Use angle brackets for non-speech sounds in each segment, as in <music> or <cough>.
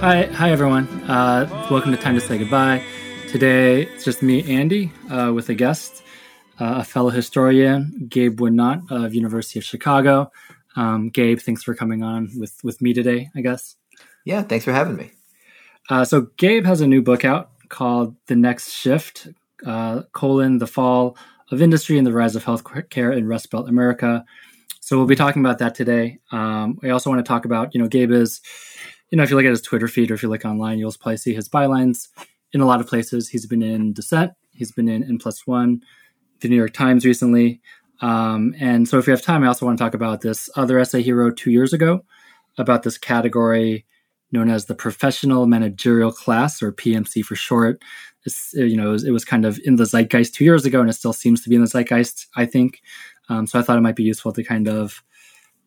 Hi, hi everyone. Uh, welcome to Time to Say Goodbye. Today it's just me, Andy, uh, with a guest, uh, a fellow historian, Gabe Winant of University of Chicago. Um, Gabe, thanks for coming on with with me today. I guess. Yeah, thanks for having me. Uh, so Gabe has a new book out called The Next Shift: uh, colon the fall of industry and the rise of healthcare in Rust Belt America. So we'll be talking about that today. Um, I also want to talk about, you know, Gabe is, you know, if you look at his Twitter feed or if you look online, you'll probably see his bylines in a lot of places. He's been in Dissent, he's been in N plus one, the New York Times recently. Um, and so if we have time, I also want to talk about this other essay he wrote two years ago about this category known as the professional managerial class or PMC for short. It's, you know, it was, it was, kind of in the zeitgeist two years ago, and it still seems to be in the zeitgeist. I think. Um, so I thought it might be useful to kind of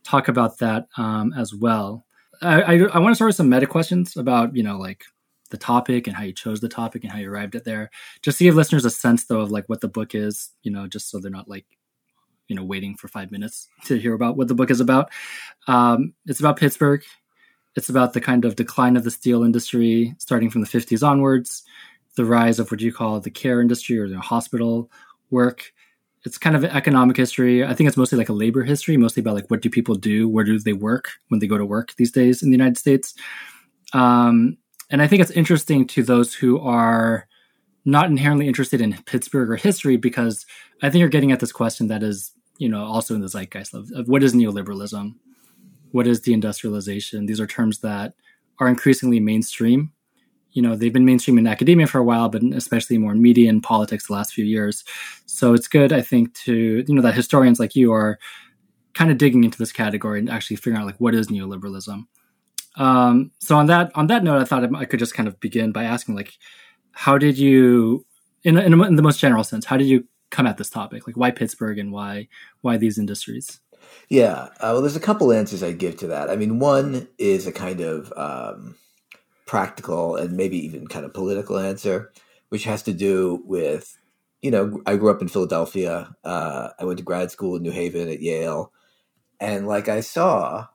talk about that um, as well. I, I, I want to start with some meta questions about you know like the topic and how you chose the topic and how you arrived at there, just to give listeners a sense though of like what the book is. You know, just so they're not like you know waiting for five minutes to hear about what the book is about. Um, it's about Pittsburgh. It's about the kind of decline of the steel industry starting from the 50s onwards the rise of what do you call the care industry or the hospital work. It's kind of economic history. I think it's mostly like a labor history, mostly about like what do people do, where do they work when they go to work these days in the United States. Um, and I think it's interesting to those who are not inherently interested in Pittsburgh or history because I think you're getting at this question that is, you know, also in the zeitgeist of, of what is neoliberalism, what is deindustrialization. These are terms that are increasingly mainstream. You know they've been mainstream in academia for a while but especially more in media and politics the last few years. So it's good i think to you know that historians like you are kind of digging into this category and actually figuring out like what is neoliberalism. Um, so on that on that note i thought i could just kind of begin by asking like how did you in, in, in the most general sense how did you come at this topic? Like why pittsburgh and why why these industries yeah uh, well there's a couple answers i'd give to that i mean one is a kind of um, practical and maybe even kind of political answer, which has to do with, you know, I grew up in Philadelphia. Uh, I went to grad school in New Haven at Yale. And like I saw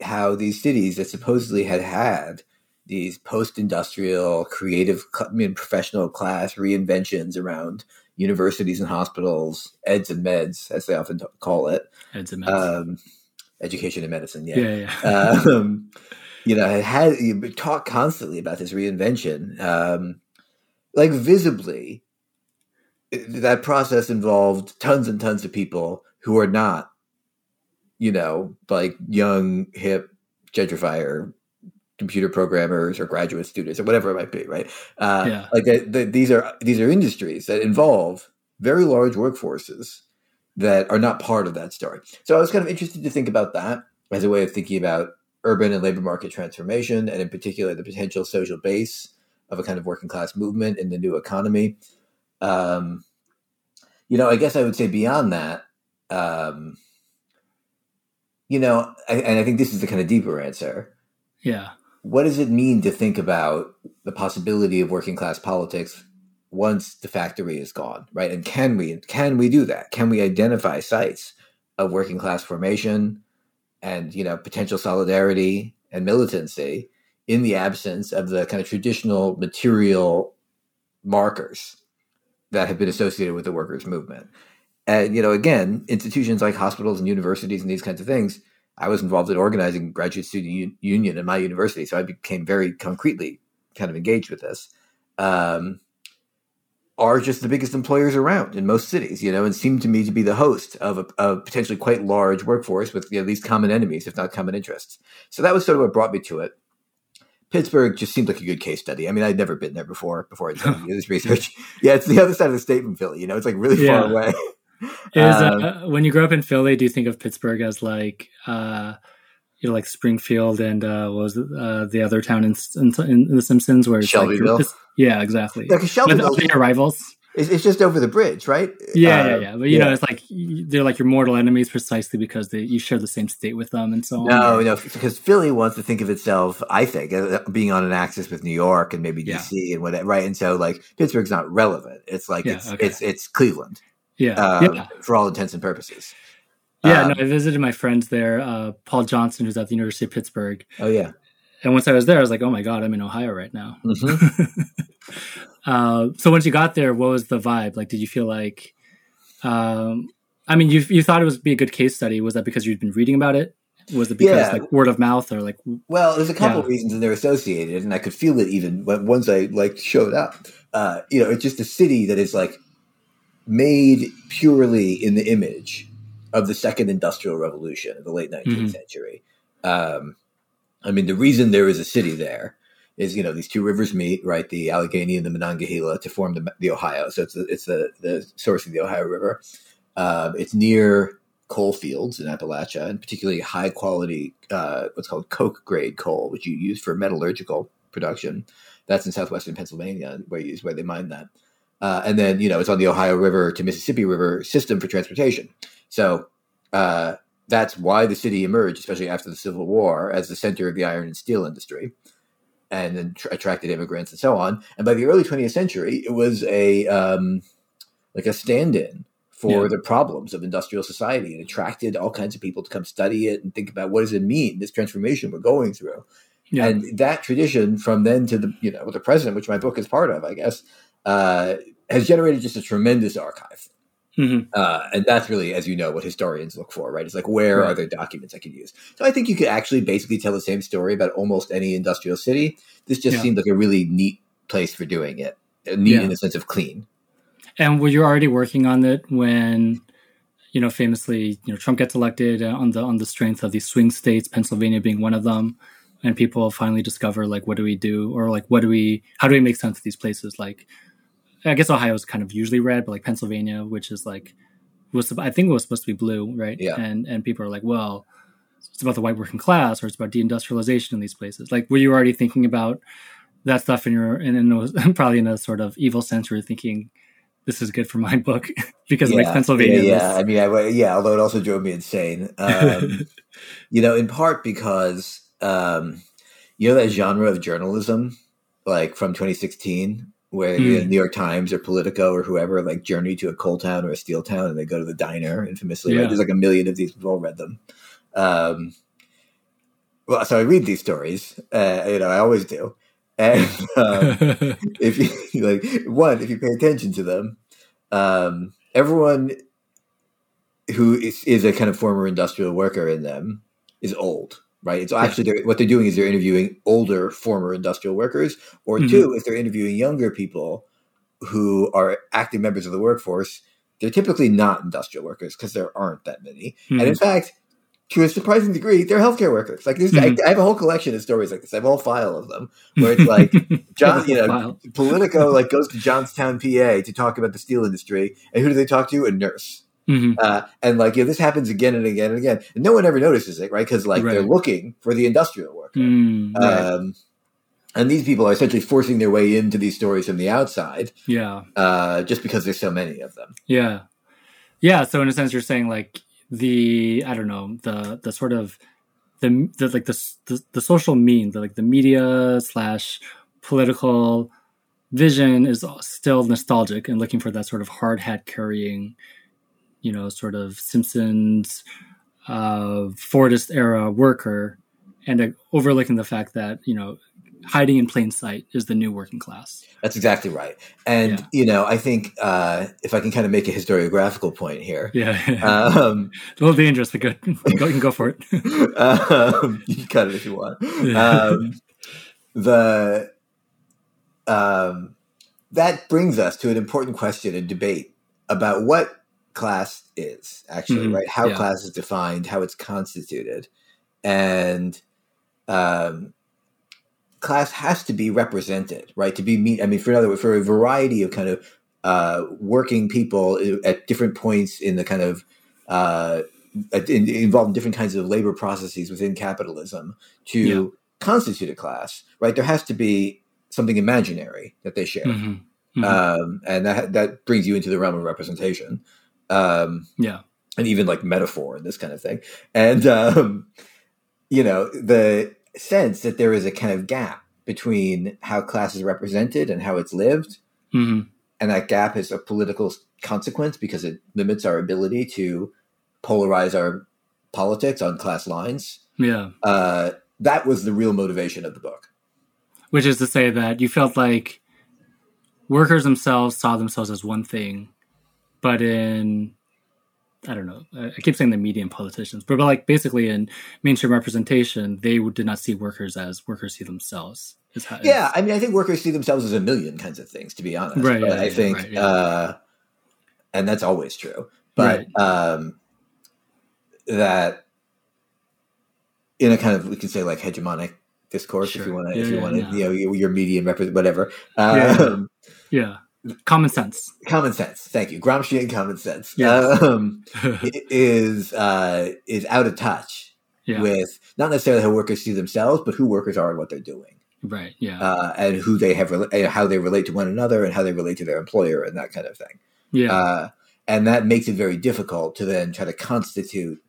how these cities that supposedly had had these post-industrial creative I mean, professional class reinventions around universities and hospitals eds and meds as they often call it eds and meds um, education and medicine yeah yeah, yeah. <laughs> um, you know, had, had you talk constantly about this reinvention, um, like visibly. That process involved tons and tons of people who are not, you know, like young, hip gentrifier computer programmers or graduate students or whatever it might be, right? Uh, yeah. Like the, the, these are these are industries that involve very large workforces that are not part of that story. So I was kind of interested to think about that as a way of thinking about urban and labor market transformation, and in particular, the potential social base of a kind of working class movement in the new economy. Um, you know, I guess I would say beyond that, um, you know, I, and I think this is the kind of deeper answer. Yeah. What does it mean to think about the possibility of working class politics once the factory is gone, right? And can we can we do that? Can we identify sites of working class formation, and you know potential solidarity and militancy in the absence of the kind of traditional material markers that have been associated with the workers movement and you know again institutions like hospitals and universities and these kinds of things i was involved in organizing graduate student union at my university so i became very concretely kind of engaged with this um, are just the biggest employers around in most cities, you know, and seem to me to be the host of a, a potentially quite large workforce with you know, at least common enemies, if not common interests. So that was sort of what brought me to it. Pittsburgh just seemed like a good case study. I mean, I'd never been there before before I did <laughs> this research. Yeah, it's the other side of the state from Philly. You know, it's like really yeah. far away. Is, uh, um, when you grow up in Philly, do you think of Pittsburgh as like uh, you know, like Springfield and uh, what was it, uh, the other town in, in, in The Simpsons where it's Shelbyville. Like, yeah, exactly. Like Shelbyville, your rivals. It's, it's, just over the bridge, right? Yeah, uh, yeah, yeah. But you yeah. know, it's like they're like your mortal enemies precisely because they, you share the same state with them and so on. No, no, because Philly wants to think of itself, I think, being on an axis with New York and maybe DC yeah. and whatever, right? And so like Pittsburgh's not relevant. It's like yeah, it's, okay. it's it's Cleveland. Yeah, um, yeah, for all intents and purposes. yeah. Um, no, I visited my friends there, uh, Paul Johnson, who's at the University of Pittsburgh, oh yeah. and once I was there, I was like, oh my god, I'm in Ohio right now. Mhm. <laughs> uh, so once you got there, what was the vibe? Like, did you feel like? Um, I mean, you you thought it was be a good case study. Was that because you'd been reading about it? Was it because Yeah. like word of mouth or like? Well, there's a couple Yeah. of reasons, and they're associated, and I could feel it even when once I like showed up. Uh, you know, it's just a city that is like made purely in the image of the second industrial revolution of the late 19th Mhm. century. Um, I mean, the reason there is a city there is you know these two rivers meet, right? The Allegheny and the Monongahela to form the, the Ohio. So it's the, it's the the source of the Ohio River. Um, it's near coal fields in Appalachia, and particularly high quality uh, what's called coke grade coal, which you use for metallurgical production. That's in southwestern Pennsylvania, where you where they mine that. Uh, and then you know it's on the Ohio River to Mississippi River system for transportation. So uh, that's why the city emerged, especially after the Civil War, as the center of the iron and steel industry, and then tr- attracted immigrants and so on. And by the early 20th century, it was a um, like a stand-in for Yeah. the problems of industrial society. It attracted all kinds of people to come study it and think about what does it mean this transformation we're going through. Yeah, And that tradition from then to the you know the present, which my book is part of, I guess, uh, has generated just a tremendous archive. Mhm. Uh, and that's really, as you know, what historians look for, right? It's like where Right. are there documents I can use? So I think you could actually basically tell the same story about almost any industrial city. This just Yeah. seemed like a really neat place for doing it. Uh, Neat Yeah. in the sense of clean. And were you already working on it when, you know, famously, you know, Trump gets elected uh, on the on the strength of these swing states, Pennsylvania being one of them, and people finally discover like, what do we do, or like, what do we, how do we make sense of these places? Like, I guess Ohio is kind of usually red, but like Pennsylvania, which is like, was I think it was supposed to be blue, right? Yeah. And and people are like, well, it's about the white working class, or it's about deindustrialization in these places. Like, were you already thinking about that stuff in your, and in <laughs> probably in a sort of evil sense, where you're thinking this is good for my book <laughs> because it makes Pennsylvania. Yeah, yeah. I mean, I, yeah. Although it also drove me insane. <laughs> Um, you know, in part because um, you know that genre of journalism, like from 2016, where the Mm. New York Times or Politico or whoever like journey to a coal town or a steel town, and they go to the diner infamously. Right? There's like a million of these. We've all read them. Um, well, so I read these stories. Uh, you know, I always do. And <laughs> um, if you <laughs> like one if you pay attention to them um, everyone who is, is a kind of former industrial worker in them is old right it's actually they're, what they're doing is they're interviewing older former industrial workers or Mhm. two if they're interviewing younger people who are active members of the workforce they're typically not industrial workers because there aren't that many and in Mhm. fact to a surprising degree they're healthcare workers like this Mhm. I, I have a whole collection of stories like this i have a whole file of them where it's like <laughs> John, you know. Politico like goes to Johnstown, PA, to talk about the steel industry, and who do they talk to? A nurse. Mhm. Uh, and like, you know, this happens again and again and again, and no one ever notices it, right? Because like they're looking for the industrial worker, Mm, right. um, and these people are essentially forcing their way into these stories from the outside, yeah. uh, just because there's so many of them. Yeah. Yeah. So in a sense, you're saying like the I don't know the the sort of the, the like the, the the social mean the like the media slash political vision is still nostalgic and looking for that sort of hard hat carrying, you know, sort of Simpsons, uh, Fordist era worker, and uh, overlooking the fact that you know hiding in plain sight is the new working class. That's exactly right. And Yeah. you know, I think uh, if I can kind of make a historiographical point here, <laughs> Yeah. um, <laughs> a little dangerous, but good. <laughs> go, you can go for it. um, you can cut it if you want. Um, the um, that brings us to an important question and debate about what class is actually Mhm, right. How yeah. class is defined, how it's constituted, and um, class has to be represented, right? To be meet. I mean, for another for a variety of kind of uh, working people at different points in the kind of uh, in, involved in different kinds of labor processes within capitalism to Yeah. constitute a class, right? There has to be something imaginary that they share, Mhm, mhm. um, and that that brings you into the realm of representation, um, yeah. and even like metaphor and this kind of thing. And um, you know, the sense that there is a kind of gap between how class is represented and how it's lived hmm and that gap is a political consequence because it limits our ability to polarize our politics on class lines. Yeah. Uh, that was the real motivation of the book. Which is to say that you felt like workers themselves saw themselves as one thing, but in I don't know. I keep saying the media and politicians, but, but like basically in mainstream representation, they did not see workers as workers see themselves. How, yeah, I mean, I think workers see themselves as a million kinds of things, to be honest. Right. But yeah, I yeah, think, right, yeah. uh, and that's always true. But Right. um, that in a kind of we can say like hegemonic discourse, if you want to, if you want to, you know, your, your medium represent whatever. Um, yeah. Common sense. common sense. Thank you, gramsci and common sense. Yes. Um, <laughs> is uh, is out of touch yeah. with not necessarily how workers see themselves, but who workers are and what they're doing, right. Yeah. uh, and who they have, and how they relate to one another, and how they relate to their employer, and that kind of thing. yeah. Uh, and that makes it very difficult to then try to constitute,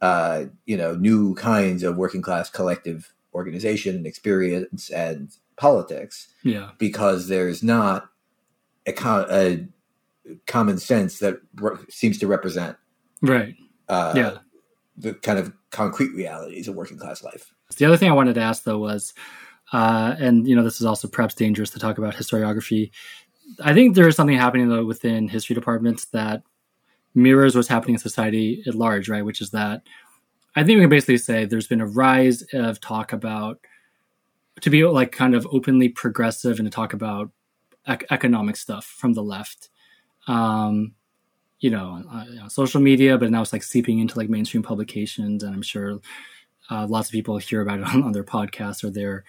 uh, you know, new kinds of working class collective organization and experience and politics yeah. because there's not a, a common sense that re- seems to represent Right. uh, Yeah. the kind of concrete realities of working class life. The other thing I wanted to ask though was, uh, and you know, this is also perhaps dangerous to talk about historiography. I think there is something happening though within history departments that mirrors what's happening in society at large, right? Which is that I think we can basically say there's been a rise of talk about to be like kind of openly progressive and to talk about ec- economic stuff from the left. Um, you know, social media, but now it's like seeping into like mainstream publications, and I'm sure uh, lots of people hear about it <laughs> on, on their podcasts or their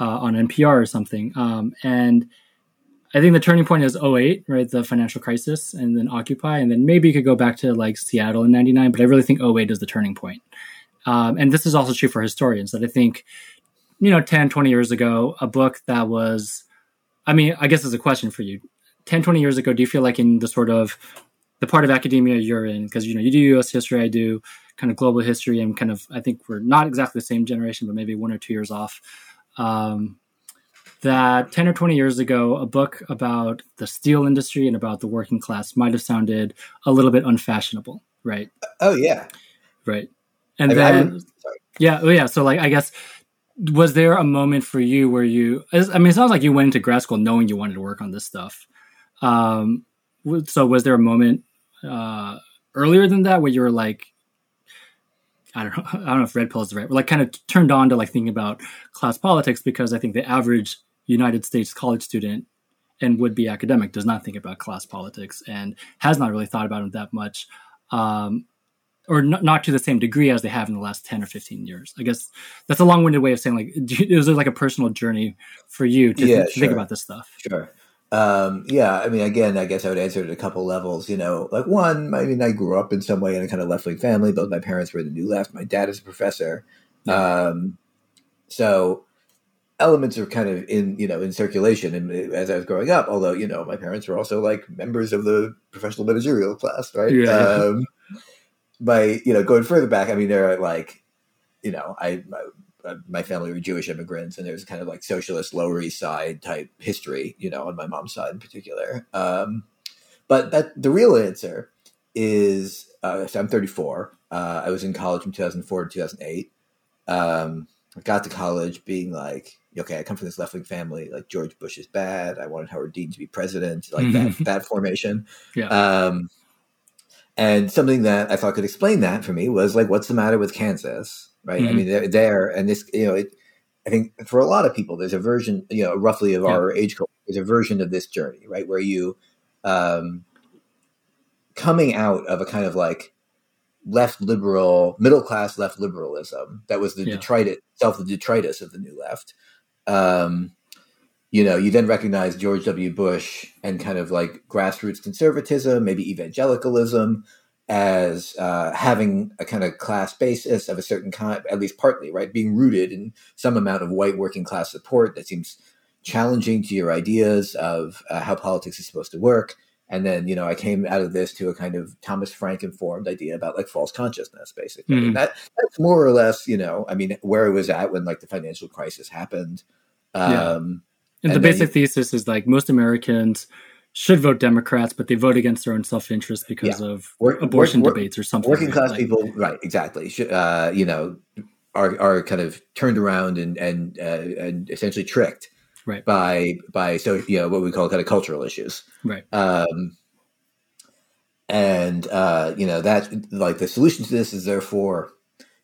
uh, on NPR or something. Um, and I think the turning point is 08, right? The financial crisis and then Occupy. And then maybe you could go back to like Seattle in 99, but I really think 08 is the turning point. Um, and this is also true for historians that I think, you know, 10, 20 years ago, a book that was, I mean, I guess it's a question for you. 10, 20 years ago, do you feel like in the sort of the part of academia you're in, because, you know, you do US history, I do kind of global history and kind of, I think we're not exactly the same generation, but maybe one or two years off. Um, that 10 or 20 years ago, a book about the steel industry and about the working class might have sounded a little bit unfashionable, right? Oh yeah, Right. And I mean, then, yeah, oh, yeah. So, like, I guess, was there a moment for you where you, I mean, it sounds like you went into grad school knowing you wanted to work on this stuff. Um, so, was there a moment uh, earlier than that where you were like, I don't <laughs> know, I don't know if red pill is the right, like kind of turned on to like thinking about class politics because I think the average United States college student and would be academic does not think about class politics and has not really thought about it that much. Um, or not, not to the same degree as they have in the last 10 or 15 years. I guess that's a long winded way of saying like, you- was it like a personal journey for you to, Yeah, think, to think about this stuff? Sure. Um, yeah, I mean, again, I guess I would answer it at a couple levels. You know, like one, I mean, I grew up in some way in a kind of left wing family. Both my parents were in the New Left. My dad is a professor. Um, so elements are kind of in, you know, in circulation. And as I was growing up, although, you know, my parents were also like members of the professional managerial class, right? Yeah. Um, by, you know, going further back, I mean, there are like, you know, I, my, uh, my family were Jewish immigrants, and there's kind of like socialist Lower East Side type history, you know, on my mom's side in particular. Um, but that the real answer is uh, so I'm 34. Uh, I was in college from 2004 to 2008. Um, I got to college being like, okay, I come from this left wing family. Like George Bush is bad. I wanted Howard Dean to be president. Like that <laughs> that formation. Yeah. Um, and something that I thought could explain that for me was like, what's the matter with Kansas? Right. I Mhm. mean, they're there, and this, you know, it, I think for a lot of people, there's a version, you know, roughly of Yeah. our age group, there's a version of this journey, right, where you, um, coming out of a kind of like left liberal, middle class left liberalism that was the Yeah. detritus, self the detritus of the new left. Um, you know, you then recognize George W. Bush and kind of like grassroots conservatism, maybe evangelicalism, as uh, having a kind of class basis of a certain kind, at least partly, right? Being rooted in some amount of white working class support that seems challenging to your ideas of uh, how politics is supposed to work. And then, you know, I came out of this to a kind of Thomas Frank informed idea about like false consciousness, basically. And that that's more or less, you know, I mean, where I was at when like the financial crisis happened. Yeah. And, the And then basic thesis is like most Americans should vote Democrats, but they vote against their own self interest because Yeah. of Work- abortion work- debates or something. working class Like, people, right? Exactly. Uh, you know, are are kind of turned around and and uh, and essentially tricked, Right. By by so you know what we call kind of cultural issues. Right. Um, and uh, you know that like the solution to this is therefore,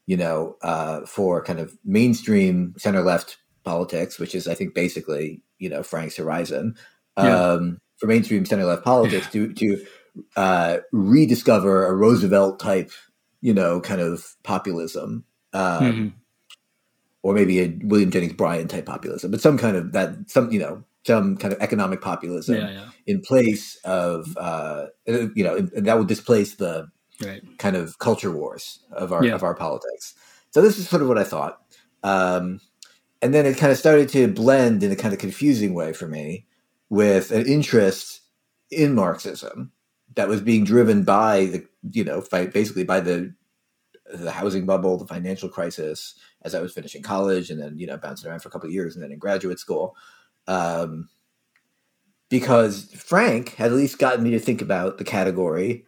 you know, uh, for kind of mainstream center left politics, which is I think basically you know Frank's horizon. Yeah. Um, for mainstream center left politics to to uh, rediscover a Roosevelt type, you know, kind of populism. Um, Mhm. or maybe a William Jennings Bryan type populism, but some kind of that, some you know, some kind of economic populism Yeah, yeah. in place of, uh, you know, and that would displace the Right. kind of culture wars of our Yeah. of our politics. So this is sort of what I thought, um, and then it kind of started to blend in a kind of confusing way for me with an interest in Marxism that was being driven by the, you know, basically by the the housing bubble, the financial crisis, as I was finishing college, and then you know bouncing around for a couple of years, and then in graduate school. Um, because Frank had at least gotten me to think about the category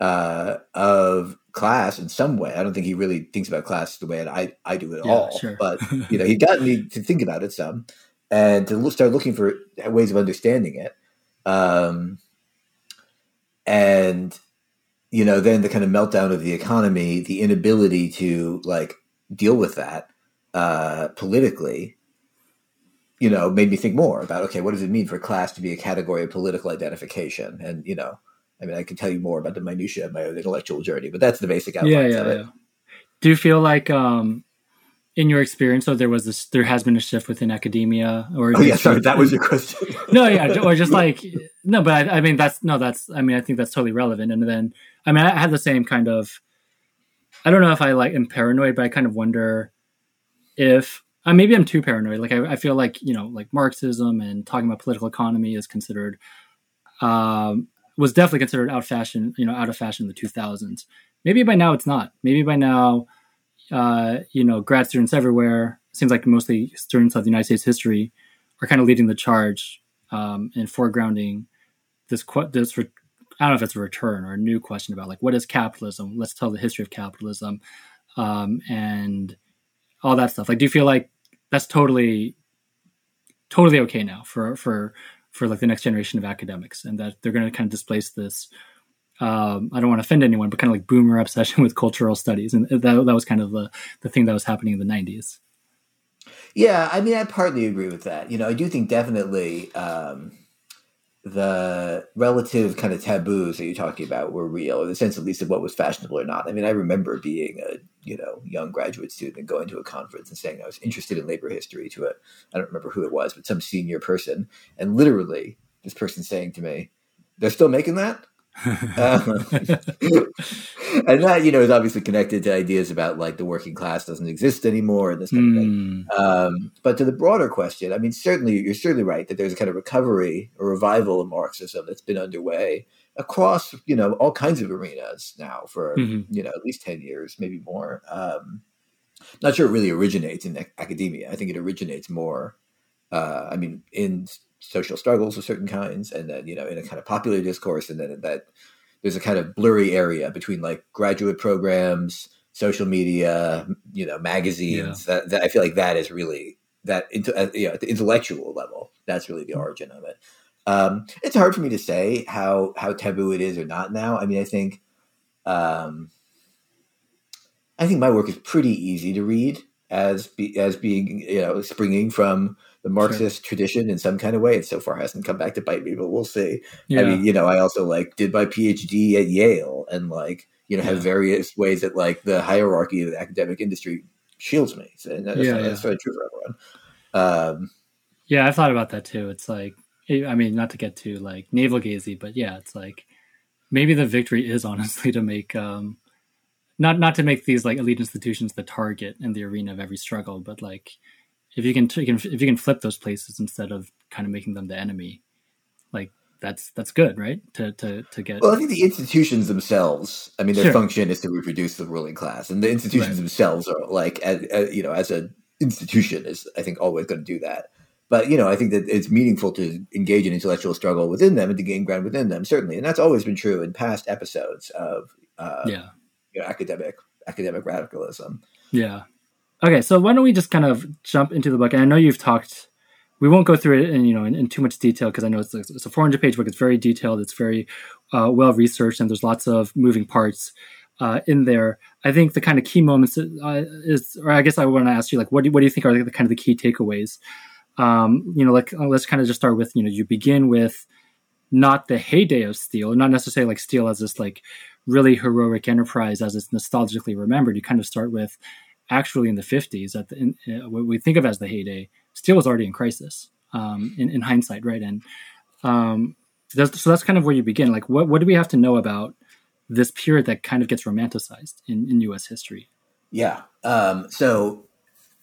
uh, of class in some way. I don't think he really thinks about class the way that I, I do at Yeah, all. sure. But <laughs> you know, he got me to think about it some, and to look, start looking for ways of understanding it. Um, and you know, then the kind of meltdown of the economy, the inability to like deal with that uh, politically, you know, made me think more about okay, what does it mean for class to be a category of political identification? And you know, I mean, I can tell you more about the minutia of my own intellectual journey, but that's the basic outlines yeah, yeah, of it. yeah. Do you feel like, um, in your experience, so there was this, there has been a shift within academia, or Oh yeah, sorry, that was your <laughs> question. no, yeah, or just <laughs> like no, but I, I mean that's no, that's I mean I think that's totally relevant. And then I mean I had the same kind of. I don't know if I like am paranoid, but I kind of wonder if uh, maybe I'm too paranoid. Like I, I feel like you know, like Marxism and talking about political economy is considered um, was definitely considered out fashion, you know, out of fashion in the 2000s. Maybe by now it's not. Maybe by now, uh, you know, grad students everywhere seems like mostly students of the United States history are kind of leading the charge um, and foregrounding this this re- I don't know if it's a return or a new question about like what is capitalism? Let's tell the history of capitalism um, and all that stuff. Like, do you feel like that's totally totally okay now for for for like the next generation of academics and that they're going to kind of displace this um, I don't want to offend anyone, but kind of like boomer <laughs> obsession with cultural studies, and that, that was kind of the the thing that was happening in the '90s. Yeah, I mean, I partly agree with that. You know, I do think definitely um, the relative kind of taboos that you're talking about were real, in the sense at least of what was fashionable or not. I mean, I remember being a you know young graduate student and going to a conference and saying I was interested in labor history to a I don't remember who it was, but some senior person, and literally this person saying to me, "They're still making that." Uh, <laughs> and that you know is obviously connected to ideas about like the working class doesn't exist anymore and this kind of thing. Hmm. Um, but to the broader question, I mean, certainly you're certainly right that there's a kind of recovery or revival of Marxism that's been underway across you know all kinds of arenas now for Mhm. you know at least ten years, maybe more. Um, not sure it really originates in academia. I think it originates more. Uh, I mean, in social struggles of certain kinds, and then you know in a kind of popular discourse, and then that there's a kind of blurry area between like graduate programs, social media, you know, magazines. That, that I feel like that is really that into uh, you know, at the intellectual level. That's really the origin of it. Um, it's hard for me to say how how taboo it is or not now. I mean, I think um, I think my work is pretty easy to read as be, as being you know springing from the Marxist tradition in some kind of way. It so far hasn't come back to bite me, but we'll see. Yeah. I mean, you know, I also like did my PhD at Yale and like, you know, have various ways that like the hierarchy of the academic industry shields me. So that's, Yeah, not, yeah. true for everyone. Um, Yeah, I've thought about that too. It's like, I mean, not to get too like navel gazy, but yeah, it's like maybe the victory is <laughs> honestly to make, um, not not to make these like elite institutions the target and the arena of every struggle, but like if you can, you can if you can flip those places instead of kind of making them the enemy, like that's that's good, right? To to to get well, I think the institutions themselves, I mean, their Sure. function is to reproduce the ruling class and the institutions Right. themselves are like, as, as, you know, as a institution is, I think always going to do that. But you know, I think that it's meaningful to engage in intellectual struggle within them and to gain ground within them, certainly, and that's always been true in past episodes of uh, yeah, you know, academic academic radicalism. Yeah. Okay, so why don't we just kind of jump into the book? And I know you've talked. We won't go through it in you know in, in too much detail because I know it's, it's a 400 page book. It's very detailed. It's very uh, well researched, and there's lots of moving parts uh, in there. I think the kind of key moments uh, is, or I guess I want to ask you, like, what do, what do you think are the, the kind of the key takeaways? Um, you know, like let's kind of just start with you know you begin with not the heyday of steel, not necessarily like steel as this like really heroic enterprise as it's nostalgically remembered. You kind of start with actually in the 50s at the, in, uh, what we think of as the heyday steel was already in crisis um, in, in, hindsight right? And um, that's, so that's kind of where you begin. Like what, what do we have to know about this period that kind of gets romanticized in, in us history? Yeah um, so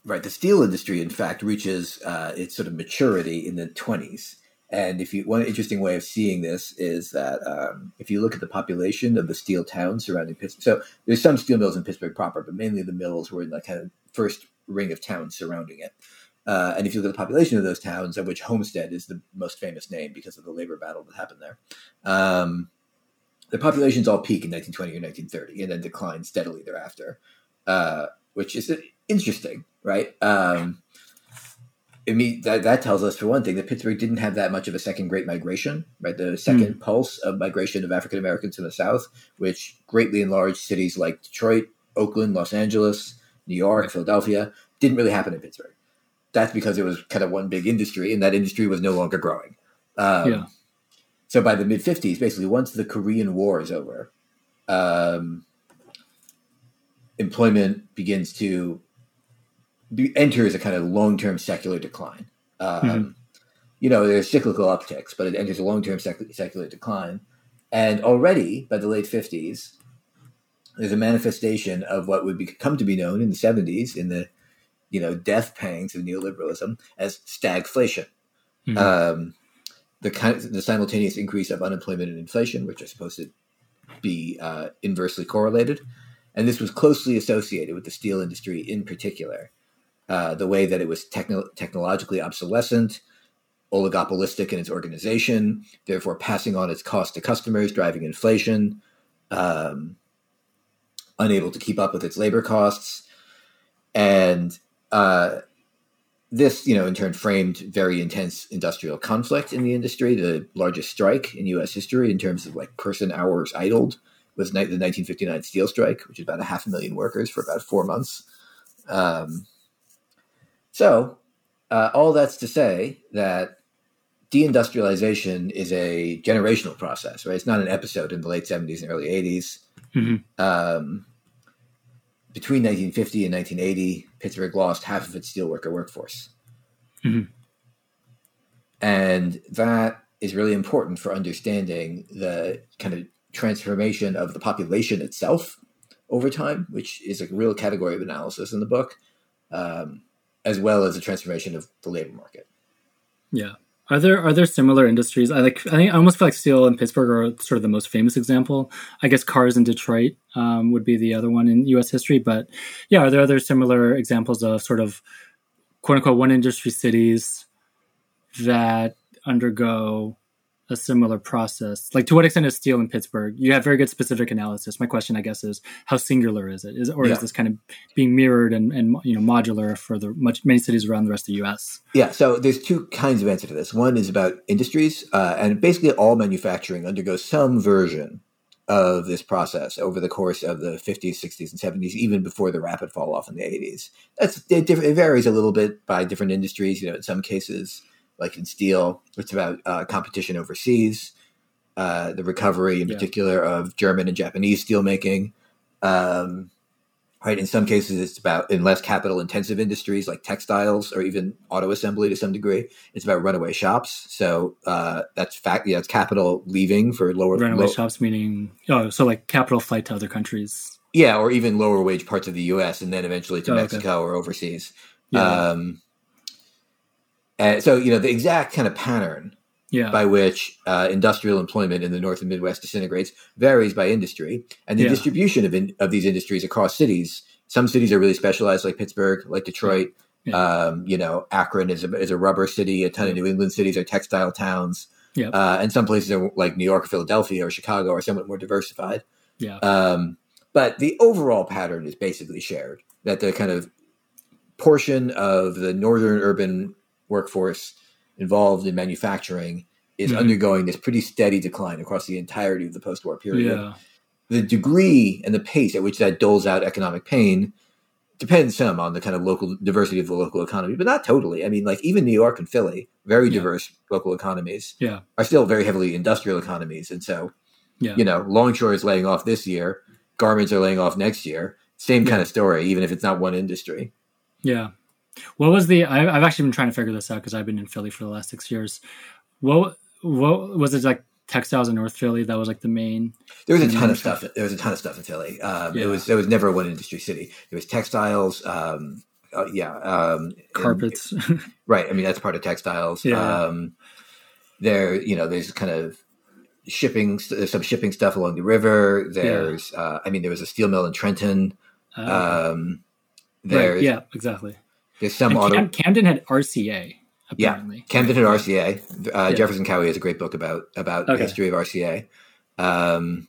right the steel industry in fact reaches uh, its sort of maturity in the 20s and if you one interesting way of seeing this is that um, if you look at the population of the steel towns surrounding Pittsburgh, so there's some steel mills in Pittsburgh proper, but mainly the mills were in the kind of first ring of towns surrounding it. Uh, and if you look at the population of those towns, of which Homestead is the most famous name because of the labor battle that happened there, um, the populations all peak in 1920 or 1930 and then decline steadily thereafter, uh, which is interesting, right? Um, I mean that that tells us for one thing that Pittsburgh didn't have that much of a second Great Migration, right? The second mm. pulse of migration of African Americans to the South, which greatly enlarged cities like Detroit, Oakland, Los Angeles, New York, Philadelphia, didn't really happen in Pittsburgh. That's because it was kind of one big industry, and that industry was no longer growing. Um, yeah. So by the mid '50s, basically, once the Korean War is over, um, employment begins to enters a kind of long term secular decline. Um, mm-hmm. You know, there's cyclical upticks, but it enters a long term sec- secular decline. And already by the late 50s, there's a manifestation of what would become to be known in the 70s in the you know death pangs of neoliberalism as stagflation. Mm-hmm. Um, the kind of, the simultaneous increase of unemployment and inflation, which are supposed to be uh, inversely correlated, and this was closely associated with the steel industry in particular. Uh, the way that it was techno- technologically obsolescent, oligopolistic in its organization, therefore passing on its cost to customers, driving inflation, um, unable to keep up with its labor costs, and uh, this, you know, in turn framed very intense industrial conflict in the industry. The largest strike in U.S. history in terms of like person hours idled was the 1959 steel strike, which is about a half a million workers for about four months. Um, so, uh, all that's to say that deindustrialization is a generational process, right? It's not an episode in the late 70s and early 80s. Mm-hmm. Um, between 1950 and 1980, Pittsburgh lost half of its steelworker workforce. Mm-hmm. And that is really important for understanding the kind of transformation of the population itself over time, which is a real category of analysis in the book. Um, as well as the transformation of the labor market. Yeah. Are there are there similar industries? I like. I think I almost feel like steel in Pittsburgh are sort of the most famous example. I guess cars in Detroit um, would be the other one in U.S. history. But yeah, are there other similar examples of sort of quote unquote one industry cities that undergo a similar process? Like, to what extent is steel in Pittsburgh? You have very good specific analysis. My question, I guess, is how singular is it? Is or yeah. is this kind of being mirrored and, and you know modular for the much many cities around the rest of the U.S.? Yeah. So there's two kinds of answer to this. One is about industries, uh, and basically all manufacturing undergoes some version of this process over the course of the 50s, 60s, and 70s, even before the rapid fall off in the 80s. That's it, it varies a little bit by different industries. You know, in some cases like in steel. It's about uh, competition overseas, uh, the recovery in yeah. particular of German and Japanese steelmaking. Um, right. In some cases, it's about in less capital intensive industries like textiles or even auto assembly to some degree. It's about runaway shops. So uh, that's fact. Yeah, it's capital leaving for lower runaway low, shops, meaning oh, so like capital flight to other countries. Yeah, or even lower wage parts of the U.S. and then eventually to oh, Mexico okay. or overseas. Yeah. Um, and so, you know, the exact kind of pattern yeah. by which uh, industrial employment in the North and Midwest disintegrates varies by industry, and the yeah. distribution of in, of these industries across cities. Some cities are really specialized, like Pittsburgh, like Detroit. Yeah. Um, you know, Akron is a, is a rubber city. A ton of New England cities are textile towns. Yeah. Uh, and some places are like New York, or Philadelphia, or Chicago are somewhat more diversified. Yeah. Um, but the overall pattern is basically shared that the kind of portion of the northern urban workforce involved in manufacturing is Mhm. undergoing this pretty steady decline across the entirety of the post-war period. Yeah. The degree and the pace at which that doles out economic pain depends some on the kind of local diversity of the local economy, but not totally. I mean, like even New York and Philly, very Yeah. diverse local economies, Yeah. are still very heavily industrial economies, and so Yeah. you know, Longshore is laying off this year, garments are laying off next year. Same kind of story, even if it's not one industry. Yeah. What was the? I, I've actually been trying to figure this out because I've been in Philly for the last six years. What what was it like? Textiles in North Philly. That was like the main. There was a ton of stuff. There was a ton of stuff in Philly. Um, It was there was never one industry city. There was textiles. Um, uh, yeah, um, and- Carpets. <laughs> right. I mean, that's part of textiles. Yeah. Um, there, you know, there's kind of shipping. There's some shipping stuff along the river. There's, uh, I mean, there was a steel mill in Trenton. Uh, Um, right, Yeah. Exactly. There's some auto. Cam- Camden had RCA. Yeah, Camden had RCA. Uh, Yeah. Jefferson Cowie has a great book about about the history of RCA. Um,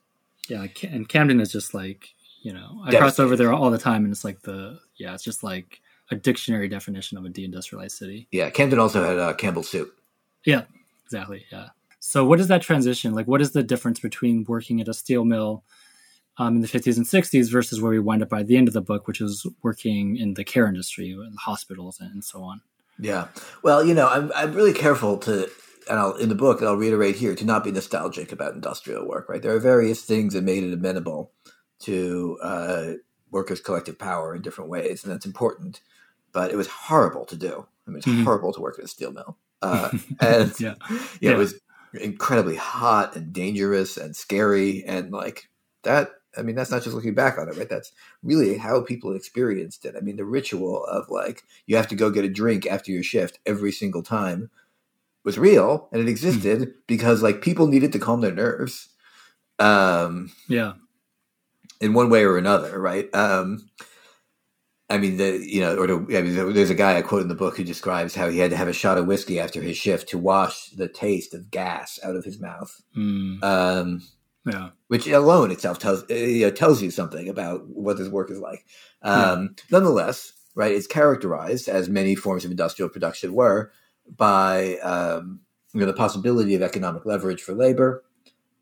Yeah. And Camden is just like you know I cross over there all the time, and it's like the yeah, it's just like a dictionary definition of a deindustrialized city. yeah, Camden also had uh, Campbell's soup. Yeah, exactly. Yeah. So what is that transition? Like what is the difference between working at a steel mill um, in the 50s and 60s versus where we wind up by the end of the book, which is working in the care industry, in hospitals and so on. Yeah. Well, you know, I'm I'm really careful to, and I'll in the book, and I'll reiterate here, to not be nostalgic about industrial work. Right, there are various things that made it amenable to uh, workers' collective power in different ways, and that's important. But it was horrible to do. I mean, it's Mhm. horrible to work at a steel mill, uh, <laughs> and Yeah. yeah, Yeah. it was incredibly hot and dangerous and scary, and like that. I mean, that's not just looking back on it, right? That's really how people experienced it. I mean, the ritual of like you have to go get a drink after your shift every single time was real and it existed because like people needed to calm their nerves um Yeah. in one way or another right um i mean the you know or the, I mean, there's a guy i quote in the book who describes how he had to have a shot of whiskey after his shift to wash the taste of gas out of his mouth Mm, um yeah. which alone itself tells uh, you know, tells you something about what this work is like. Um, Nonetheless, right, it's characterized as many forms of industrial production were by um, you know the possibility of economic leverage for labor.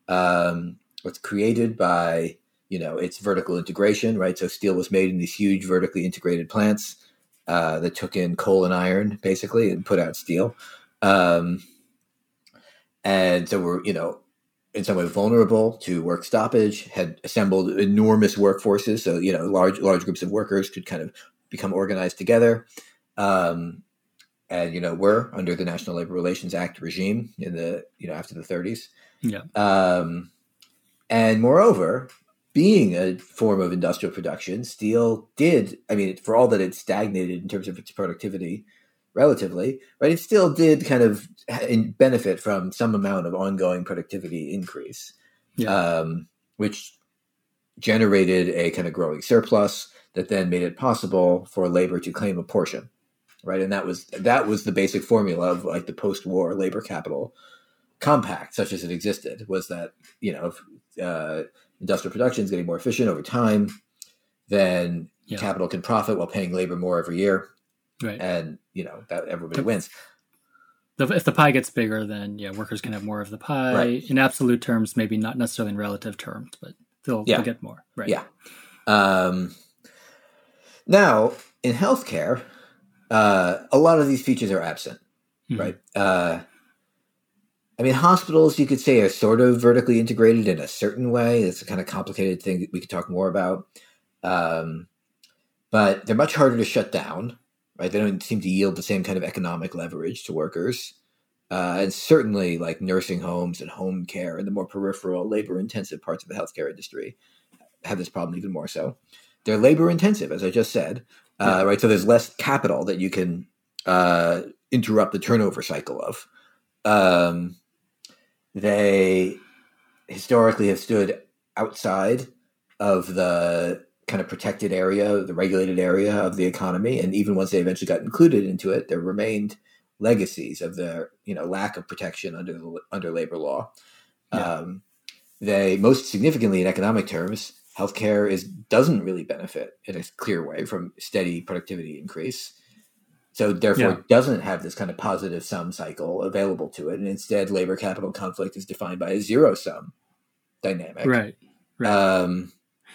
Um, it's created by you know its vertical integration, right? So steel was made in these huge vertically integrated plants uh, that took in coal and iron basically and put out steel. Um, and so we're you know in some way vulnerable to work stoppage, had assembled enormous workforces. So, you know, large, large groups of workers could kind of become organized together. Um, and, you know, were under the National Labor Relations Act regime in the, you know, after the 30s. Yeah. Um, and moreover, being a form of industrial production, steel did, I mean, for all that it stagnated in terms of its productivity, relatively, right? It still did kind of benefit from some amount of ongoing productivity increase, Yeah. um, which generated a kind of growing surplus that then made it possible for labor to claim a portion, right? And that was that was the basic formula of like the post-war labor capital compact, such as it existed, was that you know if, uh, industrial production is getting more efficient over time, then Yeah. capital can profit while paying labor more every year Right. and you know that everybody Yep. wins. The, if the pie gets bigger, then yeah, workers can have more of the pie. Right. In absolute terms, maybe not necessarily in relative terms, but they'll, Yeah. they'll get more. Right. Yeah. Um, now in healthcare, uh, a lot of these features are absent, Mhm. right? Uh, I mean, hospitals you could say are sort of vertically integrated in a certain way. It's a kind of complicated thing that we could talk more about. Um, but they're much harder to shut down, right? They don't seem to yield the same kind of economic leverage to workers. Uh, and certainly, like nursing homes and home care and the more peripheral, labor intensive parts of the healthcare industry have this problem even more so. They're labor intensive, as I just said, uh, right? So there's less capital that you can uh, interrupt the turnover cycle of. Um, they historically have stood outside of the kind of protected area, the regulated area of the economy, and even once they eventually got included into it, there remained legacies of the you know lack of protection under the, under labor law. Yeah. Um, they most significantly in economic terms, healthcare is doesn't really benefit in a clear way from steady productivity increase. So therefore, Yeah. doesn't have this kind of positive sum cycle available to it, and instead, labor capital conflict is defined by a zero sum dynamic. Right. Right. Um,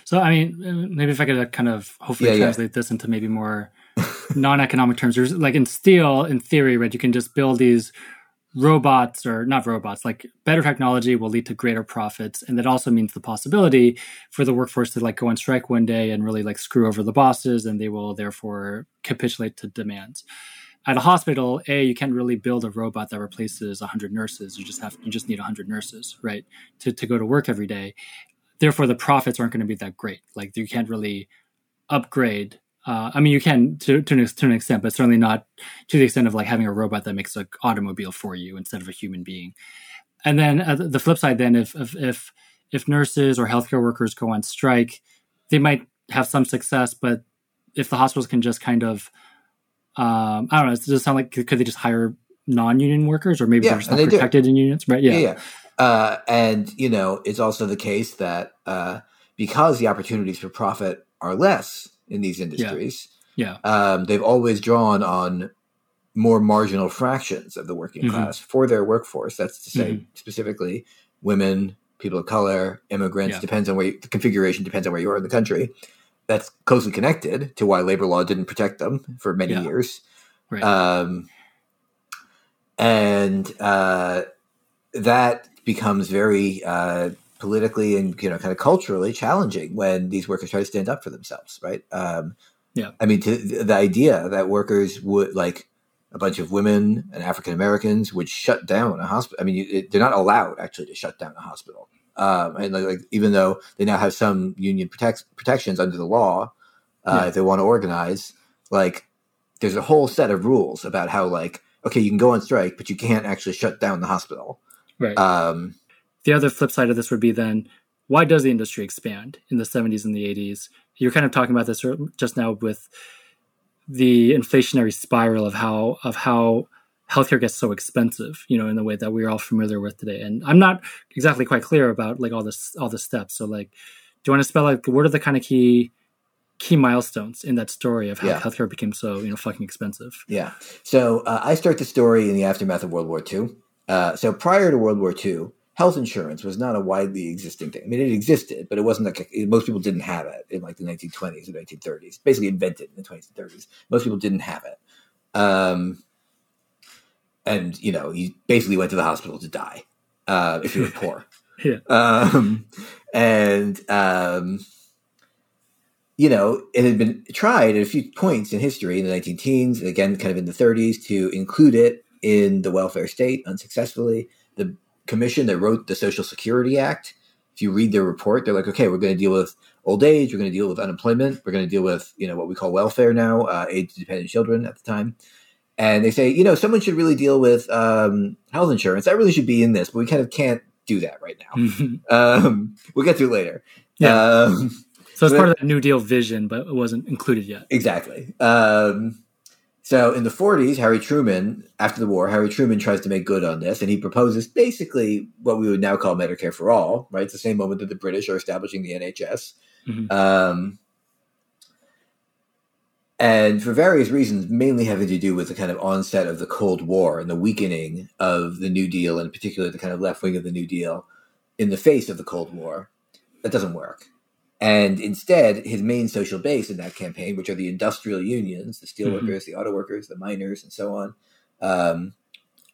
So, I mean, maybe if I could uh, kind of hopefully Yeah, yeah. translate this into maybe more <laughs> non-economic terms, there's like in steel, in theory, right? You can just build these robots or not robots, like better technology will lead to greater profits. And that also means the possibility for the workforce to like go on strike one day and really like screw over the bosses and they will therefore capitulate to demands. At a hospital, A, you can't really build a robot that replaces 100 nurses. You just have, you just need 100 nurses, right? To, to go to work every day therefore the profits aren't going to be that great. Like you can't really upgrade. Uh, I mean, you can to to an, to an extent, but certainly not to the extent of like having a robot that makes an automobile for you instead of a human being. And then uh, the flip side, then if if if if nurses or healthcare workers go on strike, they might have some success, but if the hospitals can just kind of, um, I don't know, does it sound like could they just hire non-union workers or maybe Yeah, they're just not they do. protected in unions, right? yeah, yeah. Uh, and you know, it's also the case that uh, because the opportunities for profit are less in these industries, yeah, um, they've always drawn on more marginal fractions of the working Mhm. class for their workforce. That's to say, Mhm. specifically, women, people of color, immigrants. Yeah. Depends on where you, the configuration depends on where you are in the country. That's closely connected to why labor law didn't protect them for many Yeah. years. right. Um, and uh, that becomes very uh, politically and you know kind of culturally challenging when these workers try to stand up for themselves, right? Um, Yeah. I mean, the idea that workers would like a bunch of women and African Americans would shut down a hospital. I mean, you, it, they're not allowed actually to shut down a hospital. Um, and like, like, even though they now have some union protect, protections under the law, uh, Yeah. if they want to organize, like there's a whole set of rules about how like okay, you can go on strike, but you can't actually shut down the hospital. Right. Um, the other flip side of this would be then why does the industry expand in the 70s and the 80s you're kind of talking about this just now with the inflationary spiral of how of how healthcare gets so expensive you know in the way that we're all familiar with today and i'm not exactly quite clear about like all this all the steps so like do you want to spell like what are the kind of key key milestones in that story of how Yeah. healthcare became so you know fucking expensive yeah. So uh, I start the story in the aftermath of World War II. Uh, so prior to World War II, health insurance was not a widely existing thing. I mean, it existed, but it wasn't like a, most people didn't have it in like the 1920s or 1930s. Basically invented in the 20s and 30s. Most people didn't have it. Um, and you know, you basically went to the hospital to die uh, if you were poor. <laughs> Yeah. Um, and um, you know, it had been tried at a few points in history in the 19 teens, and again, kind of in the 30s, to include it in the welfare state unsuccessfully. The commission that wrote the Social Security Act, if you read their report, they're like, okay, we're going to deal with old age, we're going to deal with unemployment, we're going to deal with, you know, what we call welfare now, uh, age dependent children at the time. And they say, you know, someone should really deal with um, health insurance. That really should be in this, but we kind of can't do that right now. Um, we'll get to it later. Yeah. Um, so it's part of that new deal vision but it wasn't included yet Exactly. Um, so in the 40s, Harry Truman, after the war, Harry Truman tries to make good on this, and he proposes basically what we would now call Medicare for all. Right, it's the same moment that the British are establishing the NHS, Mhm. um, and for various reasons, mainly having to do with the kind of onset of the Cold War and the weakening of the New Deal, and particularly the kind of left wing of the New Deal, in the face of the Cold War. That doesn't work. And instead, his main social base in that campaign, which are the industrial unions, the steelworkers, the auto workers, the miners, and so on, um,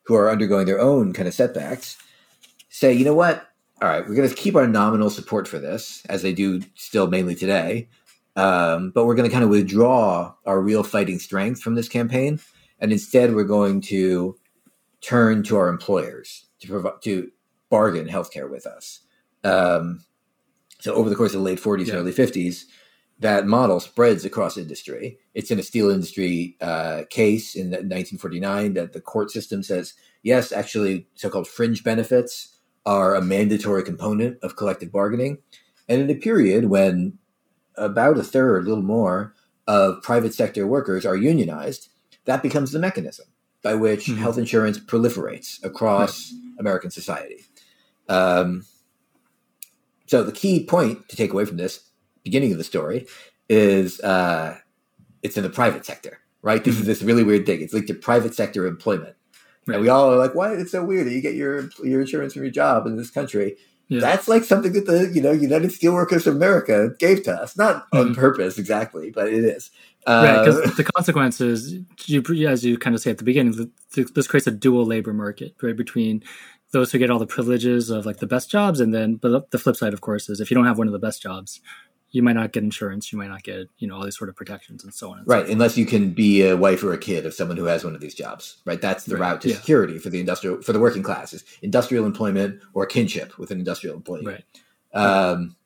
who are undergoing their own kind of setbacks, say, you know what? All right, we're going to keep our nominal support for this, as they do still mainly today, um, but we're going to kind of withdraw our real fighting strength from this campaign, and instead we're going to turn to our employers to provide to bargain healthcare with us. Um, so over the course of the late 40s Yeah. and early 50s, that model spreads across industry. It's in a steel industry uh, case in 1949 that the court system says, yes, actually, so called fringe benefits are a mandatory component of collective bargaining. And in a period when about a third, a little more, of private sector workers are unionized, that becomes the mechanism by which Mhm. health insurance proliferates across American society. Um, so the key point to take away from this beginning of the story is uh, it's in the private sector, right? This is this really weird thing. It's linked to private sector employment. Right. And we all are like, why? It's so weird that you get your your insurance from your job in this country. Yeah. That's like something that the you know United Steelworkers of America gave to us, not on Mhm. purpose exactly, but it is. right, Uh, because the consequences, you, as you kind of say at the beginning, th- th- this creates a dual labor market, right, between those who get all the privileges of like the best jobs, and then, but the flip side, of course, is if you don't have one of the best jobs, you might not get insurance, you might not get, you know, all these sort of protections and so on. And so right, unless you can be a wife or a kid of someone who has one of these jobs, right? That's the Right, route to yeah. security for the industrial for the working classes: industrial employment or kinship with an industrial employee. Right. Um,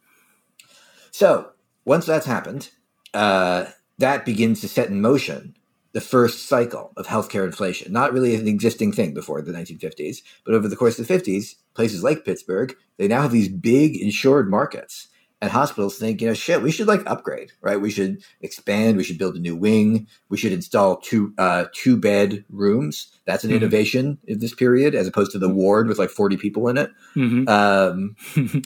so once that's happened, uh, that begins to set in motion the first cycle of healthcare inflation. Not really an existing thing before the 1950s, but over the course of the 50s, places like Pittsburgh, they now have these big insured markets. And hospitals think, you know, shit, we should like upgrade, right? We should expand. We should build a new wing. We should install two uh, two bed rooms. That's an Mhm. innovation in this period, as opposed to the ward with like forty people in it. Mhm. Um, <laughs>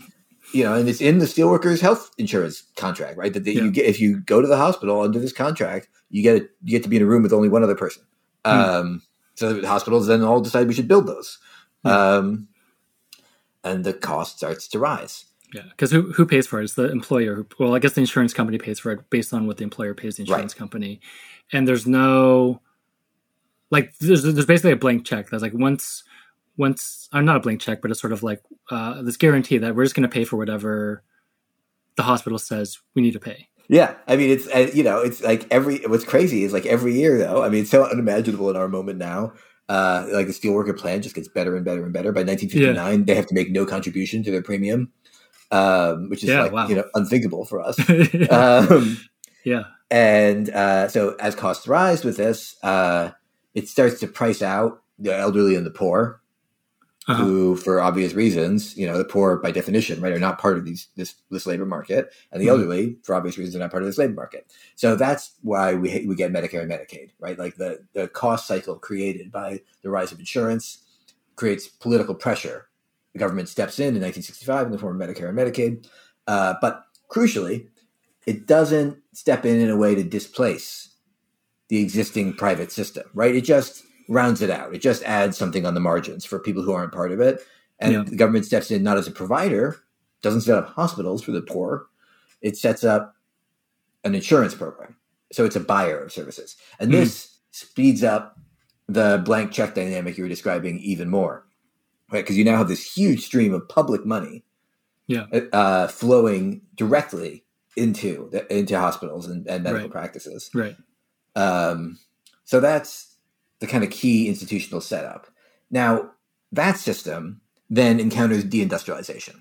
you know, and it's in the steelworkers health insurance contract, right? That, that Yeah. you get if you go to the hospital under this contract, you get you get to be in a room with only one other person. Hmm. Um, so the hospitals then all decide we should build those, Yeah. um, and the cost starts to rise. Yeah, because who who pays for it? It's the employer. who- Well, I guess the insurance company pays for it based on what the employer pays the insurance company, and there's no like there's there's basically a blank check that's like once once I'm not a blank check, but it's sort of like uh, this guarantee that we're just going to pay for whatever the hospital says we need to pay. Yeah, I mean it's uh, you know it's like every what's crazy is like every year though. I mean it's so unimaginable in our moment now. Uh, like the steelworker plan just gets better and better and better. By 1959, they have to make no contribution to their premium, um, which is Yeah, like wow. you know unthinkable for us. <laughs> yeah. um, yeah, and uh, so as costs rise with this, uh, it starts to price out the elderly and the poor, Uh-huh. who, for obvious reasons, you know, the poor by definition, right, are not part of these this this labor market, and the Mhm. elderly, for obvious reasons, are not part of this labor market. So that's why we we get Medicare and Medicaid, right? Like the the cost cycle created by the rise of insurance creates political pressure. The government steps in in 1965 in the form of Medicare and Medicaid, uh, but crucially, it doesn't step in in a way to displace the existing private system, right? It just rounds it out. It just adds something on the margins for people who aren't part of it. And Yeah. the government steps in not as a provider, doesn't set up hospitals for the poor. It sets up an insurance program. So it's a buyer of services. And Mhm. this speeds up the blank check dynamic you were describing even more, right? Because you now have this huge stream of public money Yeah. uh, flowing directly into the, into hospitals and, and medical Right. practices. right. Um, so that's the kind of key institutional setup. Now, that system then encounters deindustrialization.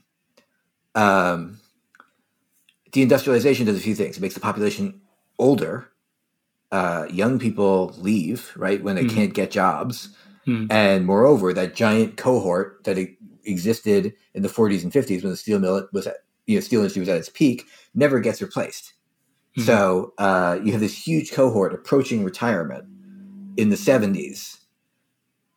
Um, deindustrialization does a few things. It makes the population older. Uh, young people leave, right, when they Mhm. can't get jobs. Mhm. And moreover, that giant cohort that existed in the 40s and 50s when the steel mill was at, you know, steel industry was at its peak never gets replaced. Mhm. So uh, you have this huge cohort approaching retirement in the 70s,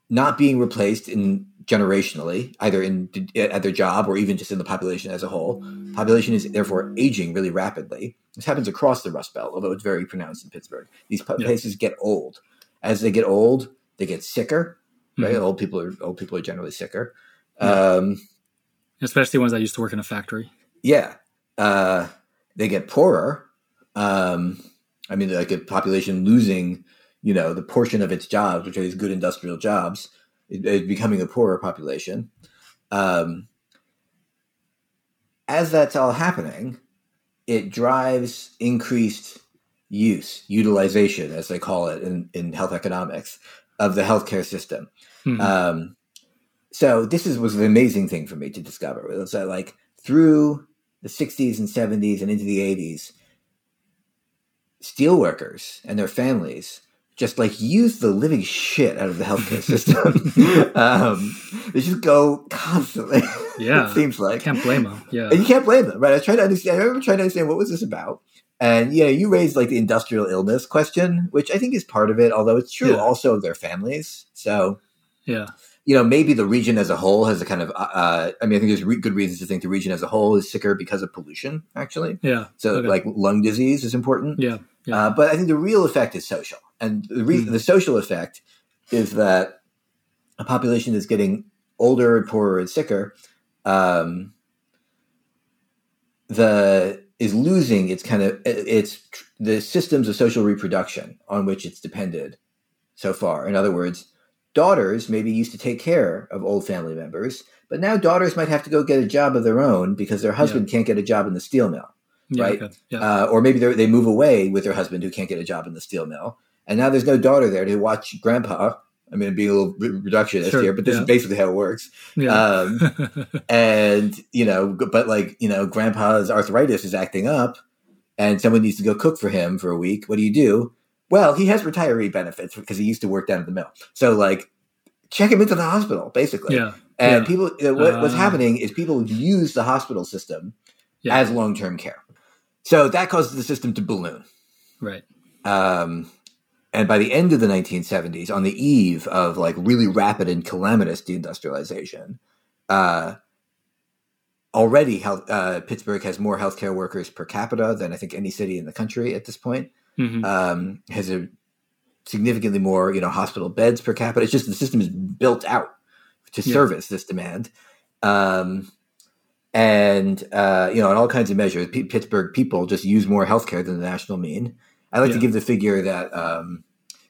not being replaced in generationally, either in at their job or even just in the population as a whole. Population is therefore aging really rapidly. This happens across the Rust Belt, although it's very pronounced in Pittsburgh. These pa- Yeah. places get old. As they get old, they get sicker. Right, Mhm. old people are old people are generally sicker. Yeah. Um, Especially ones that used to work in a factory. yeah, uh, they get poorer. Um, I mean, like a population losing, you know, the portion of its jobs, which are these good industrial jobs, it, it's becoming a poorer population. Um, as that's all happening, it drives increased use, utilization, as they call it in, in health economics, of the healthcare system. Mhm. Um, so this is was an amazing thing for me to discover. It was that like through the 60s and 70s and into the 80s, steelworkers and their families just like use the living shit out of the healthcare <laughs> system. <laughs> um, they just go constantly. <laughs> Yeah, it seems like can't blame them. Yeah, and you can't blame them, right? I was trying to understand. I remember trying to understand what was this about, and yeah, you raised like the industrial illness question, which I think is part of it. Although it's true Yeah. also of their families. So yeah, you know, maybe the region as a whole has a kind of. Uh, I mean, I think there's re- good reasons to think the region as a whole is sicker because of pollution. Actually, yeah, so Okay. like lung disease is important. yeah, yeah. Uh, but I think the real effect is social, and the re- Mhm. the social effect is that a population that's getting older and poorer and sicker, um, the is losing its kind of its the systems of social reproduction on which it's depended so far. In other words, daughters maybe used to take care of old family members, but now daughters might have to go get a job of their own because their husband can't get a job in the steel mill yeah, right? okay, Yeah, uh, or maybe they move away with their husband who can't get a job in the steel mill, and now there's no daughter there to watch grandpa. I mean, being a little reductionist Sure, here, but this yeah. is basically how it works. yeah. Um, <laughs> and you know, but like you know, grandpa's arthritis is acting up, and someone needs to go cook for him for a week. What do you do? Well, he has retiree benefits because he used to work down at the mill. So like, check him into the hospital, basically. yeah, And yeah. people, uh, what, what's Ah. happening is people use the hospital system as long term care. So that causes the system to balloon. right. Um, and by the end of the 1970s, on the eve of like really rapid and calamitous deindustrialization, uh, already health, uh, Pittsburgh has more healthcare workers per capita than I think any city in the country at this point. hmm Um, has a significantly more, you know, hospital beds per capita. It's just the system is built out to Yeah. service this demand. Um, and uh, you know, on all kinds of measures, P- Pittsburgh people just use more healthcare than the national mean. I like to give the figure that um,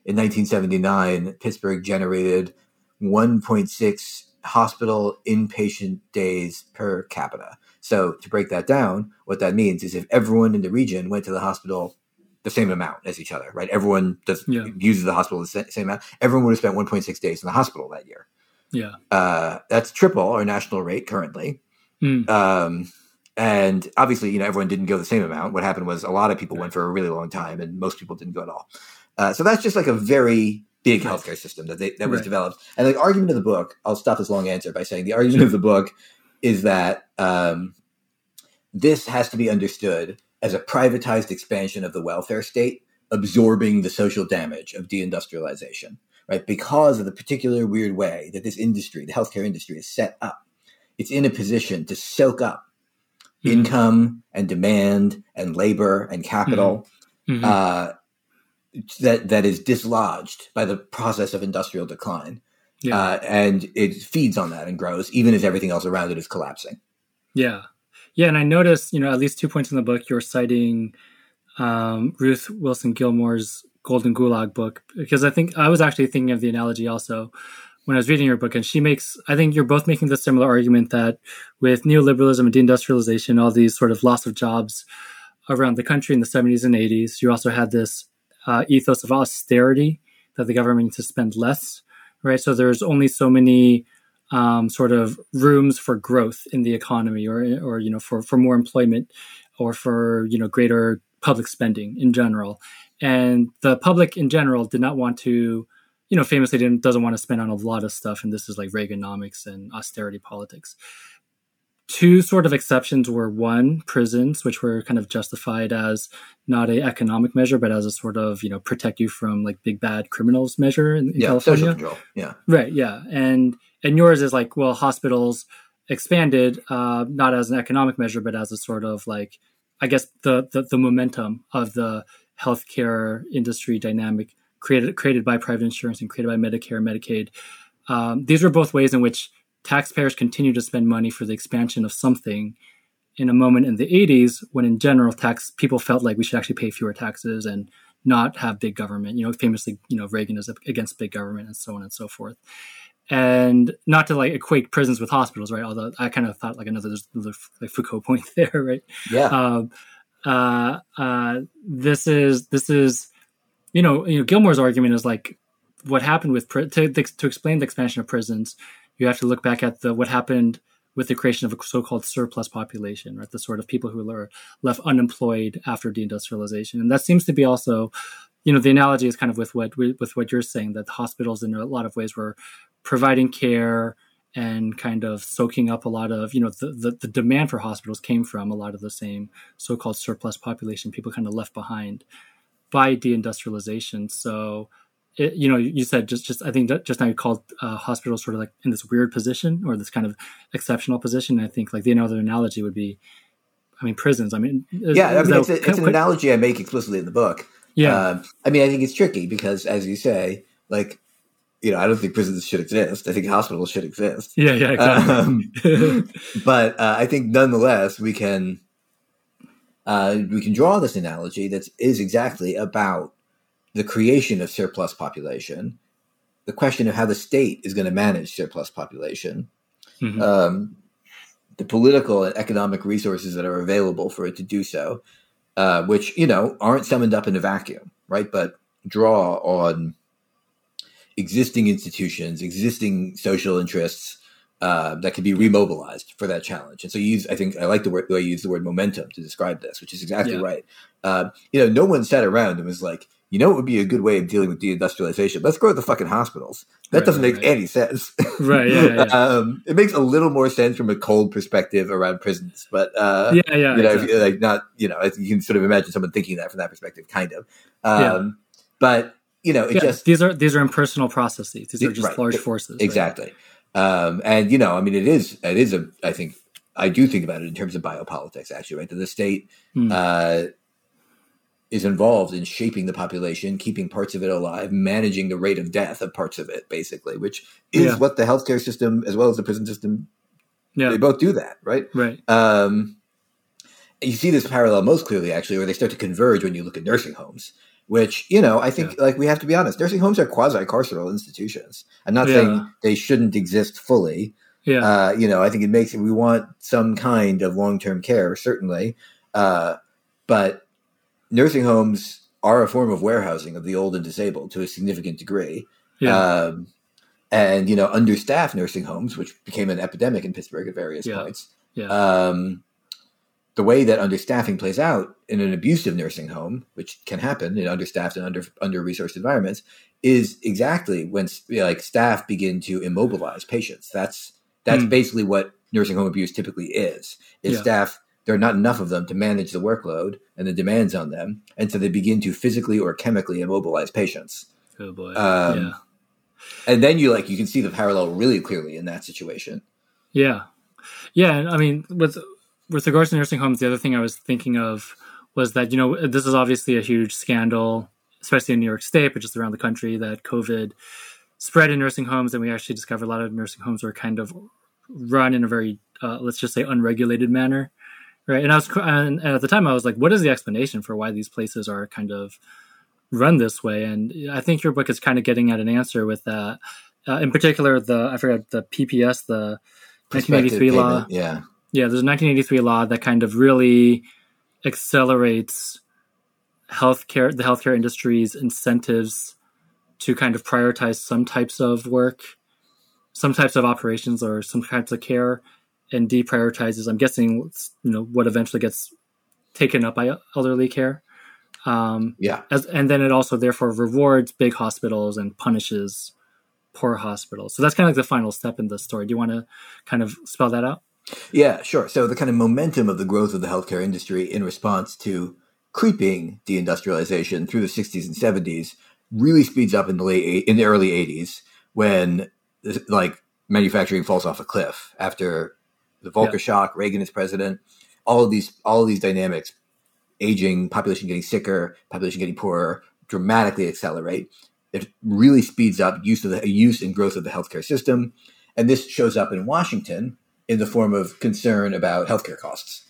in 1979, Pittsburgh generated 1.6 hospital inpatient days per capita. So to break that down, what that means is if everyone in the region went to the hospital the same amount as each other, right? Everyone does Yeah. uses the hospital the same amount. Everyone would have spent 1.6 days in the hospital that year. Yeah. Uh, that's triple our national rate currently. Mm. Um, and obviously, you know, everyone didn't go the same amount. What happened was a lot of people went for a really long time, and most people didn't go at all. Uh, so that's just like a very big healthcare system that they, that was Right. developed. And the argument of the book, I'll stop this long answer by saying the argument of the book is that um, this has to be understood as a privatized expansion of the welfare state, absorbing the social damage of deindustrialization, right? Because of the particular weird way that this industry, the healthcare industry, is set up. It's in a position to soak up Mhm. income and demand and labor and capital Mhm. uh, that that is dislodged by the process of industrial decline, yeah. uh, and it feeds on that and grows, even as everything else around it is collapsing. Yeah. Yeah. And I noticed, you know, at least two points in the book, you're citing um, Ruth Wilson Gilmore's Golden Gulag book, because I think I was actually thinking of the analogy also when I was reading your book. And she makes, I think you're both making the similar argument that with neoliberalism and deindustrialization, all these sort of loss of jobs around the country in the 70s and 80s, you also had this uh, ethos of austerity that the government needs to spend less, right? So there's only so many um, sort of rooms for growth in the economy or or you know for for more employment or for you know greater public spending in general and the public in general did not want to you know famously didn't, doesn't want to spend on a lot of stuff and this is like reaganomics and austerity politics two sort of exceptions were one prisons which were kind of justified as not a economic measure but as a sort of you know protect you from like big bad criminals measure in, in Yeah, california social control. Yeah, Right. Yeah. And and yours is like, well, hospitals expanded uh, not as an economic measure, but as a sort of like, I guess the the, the momentum of the healthcare industry dynamic created created by private insurance and created by Medicare and Medicaid. Um, these were both ways in which taxpayers continue to spend money for the expansion of something in a moment in the 80s when in general tax people felt like we should actually pay fewer taxes and not have big government you know famously you know reagan is against big government and so on and so forth. And not to like equate prisons with hospitals right? Although i kind of thought like another, there's another like foucault point <laughs> there right? Yeah, um, uh, uh, this is this is you know you know Gilmore's argument is like what happened with to to explain the expansion of prisons. You have to look back at the what happened with the creation of a so-called surplus population, right? The sort of people who are left unemployed after deindustrialization, and that seems to be also you know the analogy is kind of with what with what you're saying that the hospitals in a lot of ways were providing care and kind of soaking up a lot of you know the, the, the demand for hospitals came from a lot of the same so-called surplus population people kind of left behind by deindustrialization so it, you know you said just just i think just now you called uh, hospitals sort of like in this weird position or this kind of exceptional position i think like the another analogy would be i mean prisons i mean is, yeah I mean, it's, a, it's an analogy i make explicitly in the book yeah uh, i mean i think it's tricky because as you say like you know, I don't think prisons should exist. I think hospitals should exist. Yeah, yeah, exactly. Um, <laughs> but uh, I think nonetheless we can uh, we can draw this analogy that is exactly about the creation of surplus population, the question of how the state is going to manage surplus population, mm-hmm. um, the political and economic resources that are available for it to do so, uh, which you know aren't summoned up in a vacuum, right? But draw on existing institutions, existing social interests uh, that can be remobilized for that challenge. And so you use, I think I like the word the way you use the word momentum to describe this, which is exactly yeah. right. Uh, you know, no one sat around and was like, you know, it would be a good way of dealing with deindustrialization. Let's grow the fucking hospitals. That right, doesn't make right. any sense. <laughs> Right. Yeah. yeah. <laughs> um, it makes a little more sense from a cold perspective around prisons, but uh, yeah, yeah, you know, exactly. like not, you know, you can sort of imagine someone thinking that from that perspective, kind of. Um, yeah. But you know, it yeah, just these are these are impersonal processes. These are just large forces. Exactly. Um, and you know, I mean, it is it is a. I think I do think about it in terms of biopolitics. Actually, right? That the state mm. uh, is involved in shaping the population, keeping parts of it alive, managing the rate of death of parts of it, basically, which is yeah. what the healthcare system as well as the prison system. Yeah. They both do that, right? Right. Um, you see this parallel most clearly, actually, where they start to converge when you look at nursing homes which you know i think yeah. like we have to be honest nursing homes are quasi carceral institutions i'm not yeah. saying they shouldn't exist fully yeah uh, you know i think it makes it we want some kind of long-term care certainly uh, but nursing homes are a form of warehousing of the old and disabled to a significant degree yeah. Um, and you know understaffed nursing homes which became an epidemic in pittsburgh at various yeah. points yeah. Um, the way that understaffing plays out in an abusive nursing home, which can happen in understaffed and under under resourced environments, is exactly when like staff begin to immobilize patients. That's that's mm. basically what nursing home abuse typically is. Is yeah. staff there are not enough of them to manage the workload and the demands on them, and so they begin to physically or chemically immobilize patients. Oh boy! Um, yeah. And then you like you can see the parallel really clearly in that situation. Yeah, yeah. I mean, with with regards to nursing homes, the other thing I was thinking of was that you know this is obviously a huge scandal, especially in New York State, but just around the country that COVID spread in nursing homes, and we actually discovered a lot of nursing homes were kind of run in a very uh, let's just say unregulated manner, right? And I was and at the time I was like, what is the explanation for why these places are kind of run this way? And I think your book is kind of getting at an answer with that. Uh, in particular, the I forgot the PPS, the 1983 law, yeah yeah, there's a 1983 law that kind of really accelerates healthcare, the healthcare industry's incentives to kind of prioritize some types of work, some types of operations, or some types of care, and deprioritizes. I'm guessing, you know, what eventually gets taken up by elderly care. Um, yeah, as, and then it also therefore rewards big hospitals and punishes poor hospitals. So that's kind of like the final step in the story. Do you want to kind of spell that out? Yeah, sure. So the kind of momentum of the growth of the healthcare industry in response to creeping deindustrialization through the 60s and 70s really speeds up in the late in the early 80s when like manufacturing falls off a cliff after the Volcker yeah. shock, Reagan is president, all of these all of these dynamics, aging, population getting sicker, population getting poorer, dramatically accelerate. It really speeds up use of the use and growth of the healthcare system, and this shows up in Washington in the form of concern about healthcare costs,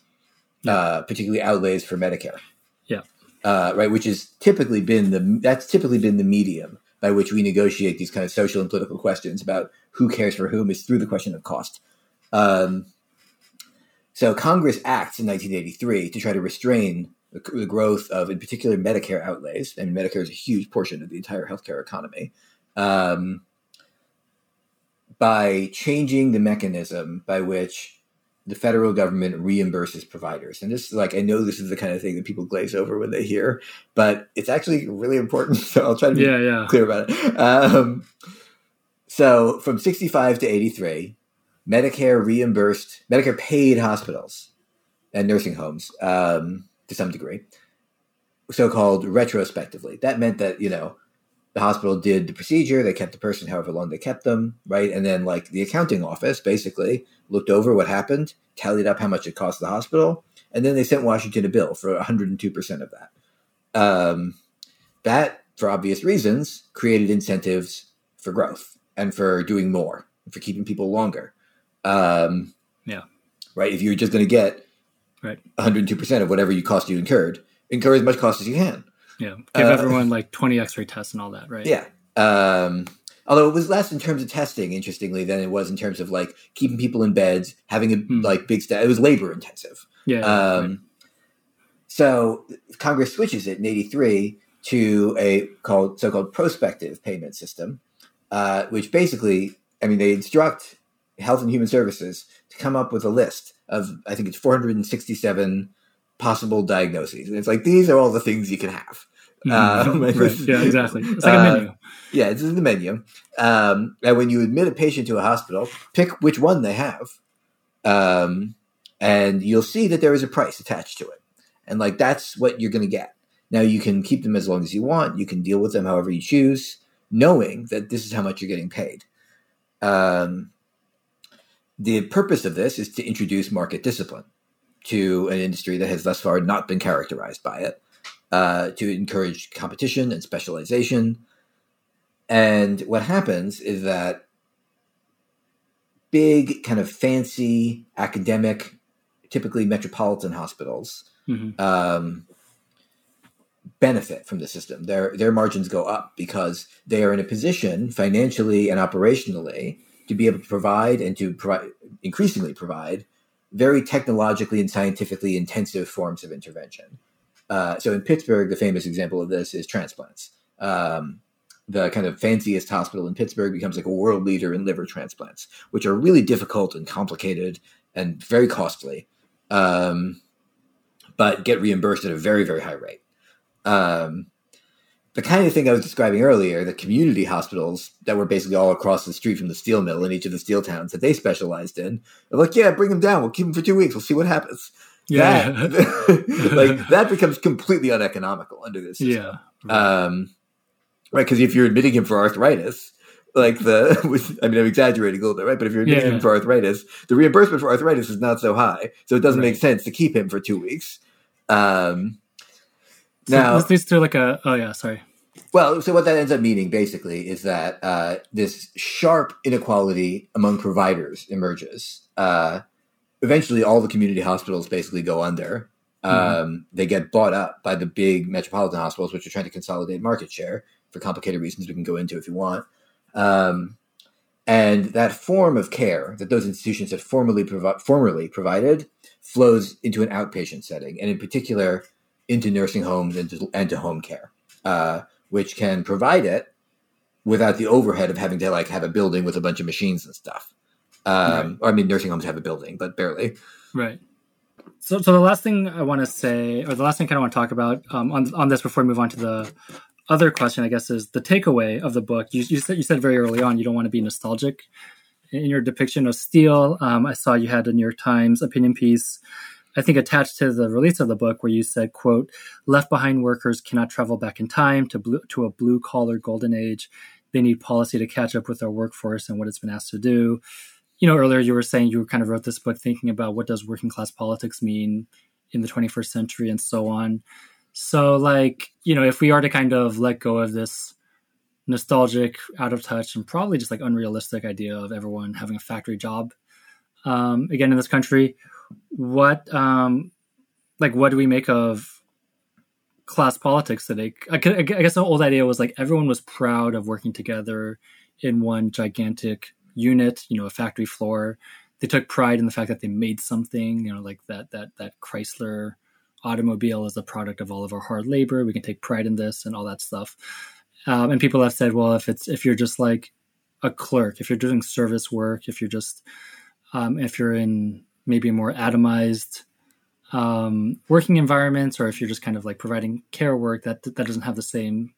yeah. uh, particularly outlays for Medicare. Yeah. Uh, right, which has typically been the that's typically been the medium by which we negotiate these kind of social and political questions about who cares for whom is through the question of cost. Um, so Congress acts in 1983 to try to restrain the, the, growth of, in particular, Medicare outlays. I mean, Medicare is a huge portion of the entire healthcare economy. Um, by changing the mechanism by which the federal government reimburses providers. And this is like, I know this is the kind of thing that people glaze over when they hear, but it's actually really important. <laughs> So I'll try to be Yeah, yeah. clear about it. Um, so from 65 to 83, Medicare reimbursed, Medicare paid hospitals and nursing homes um, to some degree, so called retrospectively. That meant that, you know, the hospital did the procedure, they kept the person however long they kept them, right? And then, like, the accounting office basically looked over what happened, tallied up how much it cost the hospital, and then they sent Washington a bill for 102% of that. Um, that, for obvious reasons, created incentives for growth and for doing more, for keeping people longer. Um, Yeah. Right. If you're just going to get Right. 102% of whatever you cost you incurred, incur as much cost as you can. Yeah. Give Uh, everyone like 20 x ray tests and all that, right? Yeah. Um, although it was less in terms of testing, interestingly, than it was in terms of like keeping people in beds, having a Hmm. like big staff. It was labor intensive. Yeah. Um, right. So Congress switches it in '83 to a called so-called prospective payment system, uh, which basically, I mean, they instruct Health and Human Services to come up with a list of, I think it's 467 possible diagnoses, and it's like these are all the things you can have. Mhm. um, <laughs> right. <laughs> Yeah, exactly. It's like a Uh, menu. Yeah, this is the menu. Um, and when you admit a patient to a hospital, pick which one they have, um, and you'll see that there is a price attached to it. And like that's what you're going to get. Now you can keep them as long as you want. You can deal with them however you choose, knowing that this is how much you're getting paid. Um, the purpose of this is to introduce market discipline to an industry that has thus far not been characterized by it, uh, to encourage competition and specialization. And what happens is that big, kind of fancy, academic, typically metropolitan hospitals Mhm. um, benefit from the system. Their their margins go up because they are in a position financially and operationally to be able to provide and to provide increasingly provide very technologically and scientifically intensive forms of intervention. Uh, so in Pittsburgh, the famous example of this is transplants. Um, the kind of fanciest hospital in Pittsburgh becomes like a world leader in liver transplants, which are really difficult and complicated and very costly, um, but get reimbursed at a very, very high rate. Um, the kind of thing I was describing earlier, the community hospitals that were basically all across the street from the steel mill in each of the steel towns that they specialized in, they're like, yeah, bring them down. We'll keep them for two weeks. We'll see what happens. Yeah. That, <laughs> <laughs> like that becomes completely uneconomical under this system. yeah. Um, right, because if you're admitting him for arthritis, like the, <laughs> with, I mean, I'm exaggerating a little bit, right? But if you're admitting Yeah. him for arthritis, the reimbursement for arthritis is not so high, so it doesn't Right. make sense to keep him for two weeks. Um, So now, this leads to like a oh yeah, sorry. well, so what that ends up meaning basically is that uh, this sharp inequality among providers emerges. Uh, eventually, all the community hospitals basically go under. Um, They get bought up by the big metropolitan hospitals, which are trying to consolidate market share for complicated reasons we can go into if you want. Um, and that form of care that those institutions had formerly, provi- formerly provided flows into an outpatient setting, and in particular into nursing homes and to, and to home care uh, which can provide it without the overhead of having to like have a building with a bunch of machines and stuff. Um, Or I mean, nursing homes have a building, but barely. Right. So, so the last thing I want to say, or the last thing I kind of want to talk about um, on on this before we move on to the other question, I guess, is the takeaway of the book. You, you said you said very early on you don't want to be nostalgic in your depiction of steel. Um, I saw you had a New York Times opinion piece, I think attached to the release of the book, where you said, "quote Left behind workers cannot travel back in time to blue, to a blue collar golden age. They need policy to catch up with our workforce and what it's been asked to do." you know, earlier you were saying you kind of wrote this book thinking about what does working class politics mean in the 21st century and so on. So, like, you know, if we are to kind of let go of this nostalgic, out of touch, and probably just like unrealistic idea of everyone having a factory job, um, again in this country, what, um, like, what do we make of class politics today? I, guess the old idea was like everyone was proud of working together in one gigantic unit, you know, a factory floor. They took pride in the fact that they made something, you know, like that that that Chrysler automobile is a product of all of our hard labor. We can take pride in this and all that stuff. Um, and people have said, well, if it's if you're just like a clerk, if you're doing service work, if you're just um, if you're in maybe more atomized um, working environments, or if you're just kind of like providing care work that that doesn't have the same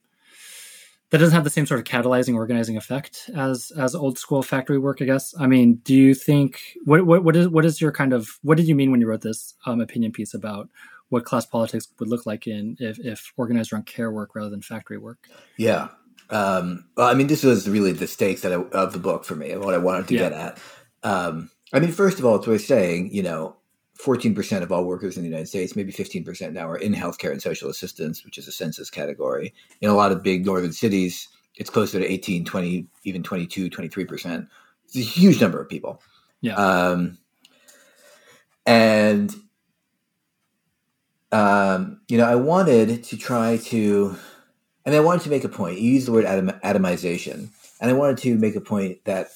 that doesn't have the same sort of catalyzing organizing effect as as old school factory work i guess. I mean do you think what what, what is what is your kind of what did you mean when you wrote this um, opinion piece about what class politics would look like in if, if organized around care work rather than factory work? Yeah. Um, well i mean this was really the stakes that I, of the book for me and what i wanted to yeah. get at. Um, i mean first of all it's worth saying you know 14% of all workers in the United States, maybe 15% now, are in healthcare and social assistance, which is a census category. In a lot of big northern cities, it's closer to 18, 20, even 22, 23%. It's a huge number of people. Yeah. Um, and, um, you know, I wanted to try to, and I wanted to make a point. You used the word atom, atomization. And I wanted to make a point that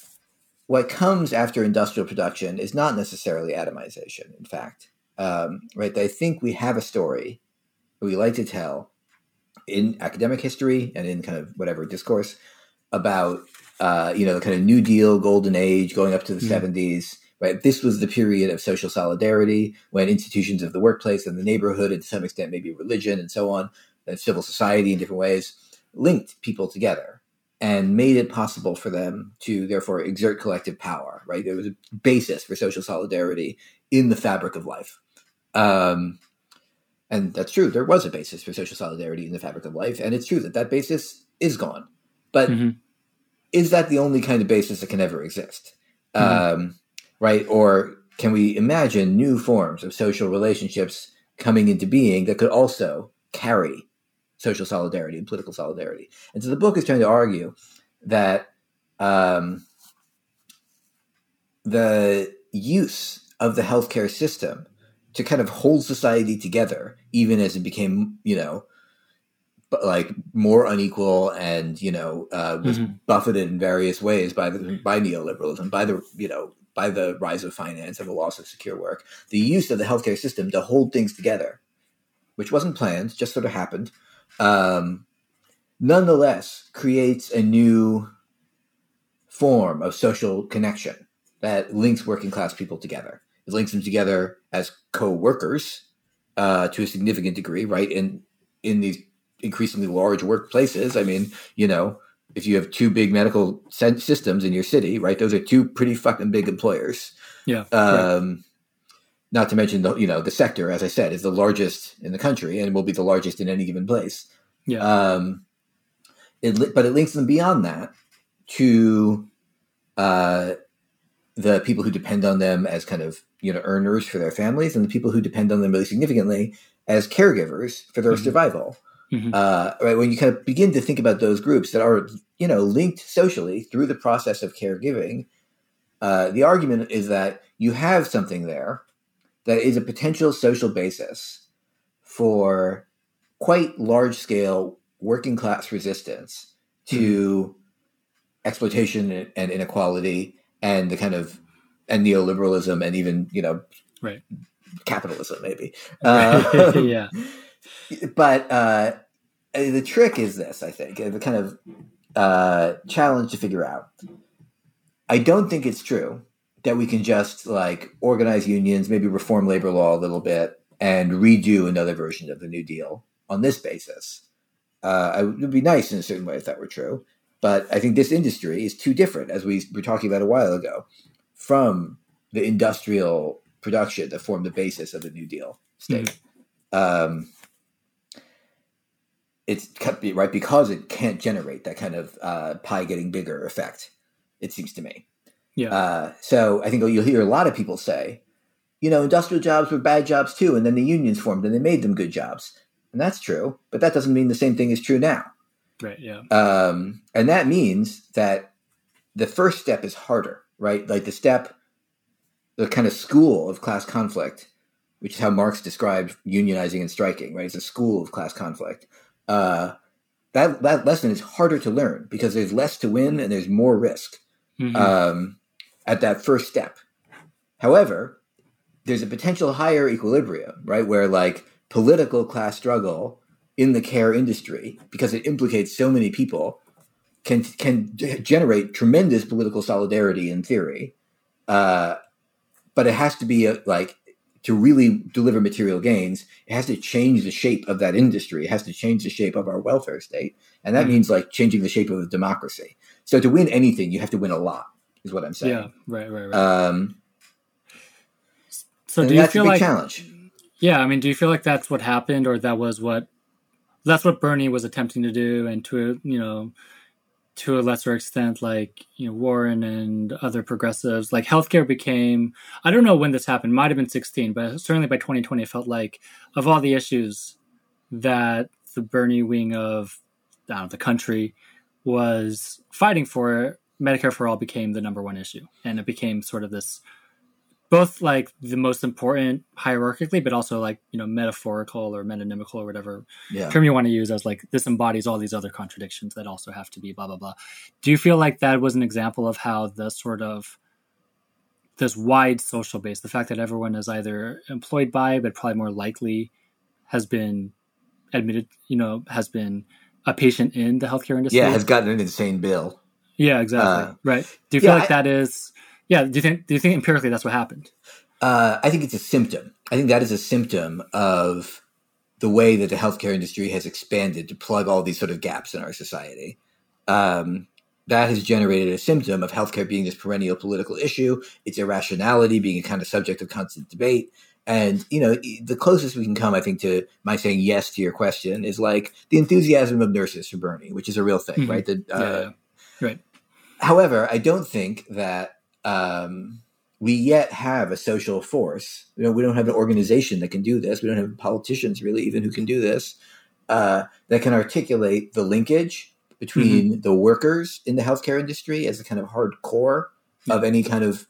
what comes after industrial production is not necessarily atomization. In fact, um, right? I think we have a story we like to tell in academic history and in kind of whatever discourse about uh, you know the kind of New Deal, Golden Age, going up to the mm-hmm. 70s. Right, this was the period of social solidarity when institutions of the workplace and the neighborhood, and to some extent maybe religion and so on, and civil society in different ways, linked people together and made it possible for them to therefore exert collective power right? There was a basis for social solidarity in the fabric of life. Um, and that's true. There was a basis for social solidarity in the fabric of life and it's true that that basis is gone. But mm-hmm. is that the only kind of basis that can ever exist? Mm-hmm. um, right? Or can we imagine new forms of social relationships coming into being that could also carry social solidarity and political solidarity. And so the book is trying to argue that um, the use of the healthcare system to kind of hold society together, even as it became, you know, like more unequal and you know uh, was mm-hmm. buffeted in various ways by the by neoliberalism, by the you know by the rise of finance and the loss of secure work. The use of the healthcare system to hold things together, which wasn't planned, just sort of happened, um, nonetheless creates a new form of social connection that links working class people together. It links them together as co-workers uh, to a significant degree, right? In in these increasingly large workplaces, I mean, you know, if you have two big medical systems in your city, right? Those are two pretty fucking big employers. Yeah. Um. Not to mention the you know the sector, as I said, is the largest in the country and will be the largest in any given place. Yeah. Um, it but it links them beyond that to uh, the people who depend on them as kind of you know earners for their families, and the people who depend on them really significantly as caregivers for their mm-hmm. survival. Mm-hmm. Uh, right when you kind of begin to think about those groups that are you know linked socially through the process of caregiving, uh, the argument is that you have something there that is a potential social basis for quite large scale working class resistance to mm-hmm. exploitation and inequality and the kind of and neoliberalism and even you know right. capitalism maybe. Uh, <laughs> yeah but uh, the trick is this i think the kind of uh, challenge to figure out. I don't think it's true that we can just like organize unions, maybe reform labor law a little bit, and redo another version of the New Deal on this basis. Uh, it would be nice in a certain way if that were true, but I think this industry is too different, as we were talking about a while ago, from the industrial production that formed the basis of the New Deal state. Mm-hmm. Um, it's right because it can't generate that kind of uh, pie getting bigger effect. It seems to me. Yeah. Uh, so I think you'll hear a lot of people say, you know, industrial jobs were bad jobs too, and then the unions formed and they made them good jobs. And that's true, but that doesn't mean the same thing is true now. Right. Yeah. Um, and that means that the first step is harder, right? Like the step, the kind of school of class conflict, which is how Marx described unionizing and striking, right? It's a school of class conflict. Uh, that that lesson is harder to learn because there's less to win and there's more risk. Mm-hmm. Um, at that first step. However, there's a potential higher equilibrium, right? Where like political class struggle in the care industry, because it implicates so many people, can can generate tremendous political solidarity in theory, uh, but it has to be a, like to really deliver material gains, it has to change the shape of that industry. It has to change the shape of our welfare state, and that Mhm. means like changing the shape of a democracy. So to win anything, you have to win a lot. Is what I'm saying. Yeah, right, right, right. Um, so do you feel a big like challenge. Yeah, I mean, do you feel like that's what happened, or that was what that's what Bernie was attempting to do, and to you know, to a lesser extent, like you know, Warren and other progressives, like healthcare became. I don't know when this happened. Might have been sixteen, but certainly by twenty twenty, it felt like of all the issues that the Bernie wing of know, the country was fighting for, Medicare for all became the number one issue, and it became sort of this both like the most important hierarchically, but also like you know metaphorical or metonymical or whatever Yeah. term you want to use as like this embodies all these other contradictions that also have to be blah blah blah. Do you feel like that was an example of how the sort of this wide social base, the fact that everyone is either employed by, but probably more likely has been admitted, you know, has been a patient in the healthcare industry? Yeah, has gotten an insane bill. Yeah, exactly. uh, right. Do you feel yeah, like I- that is? Yeah. Do you think? Do you think empirically that's what happened? Uh, I think it's a symptom. I think that is a symptom of the way that the healthcare industry has expanded to plug all these sort of gaps in our society. Um, that has generated a symptom of healthcare being this perennial political issue, its irrationality being a kind of subject of constant debate. And, you know, the closest we can come, I think, to my saying yes to your question is like the enthusiasm of nurses for Bernie, which is a real thing, Mhm. right? The, uh, yeah, yeah. Right. However, I don't think that um, we yet have a social force. You know, we don't have an organization that can do this. We don't have politicians really even who can do this uh, that can articulate the linkage between the workers in the healthcare industry as a kind of hard core of any kind of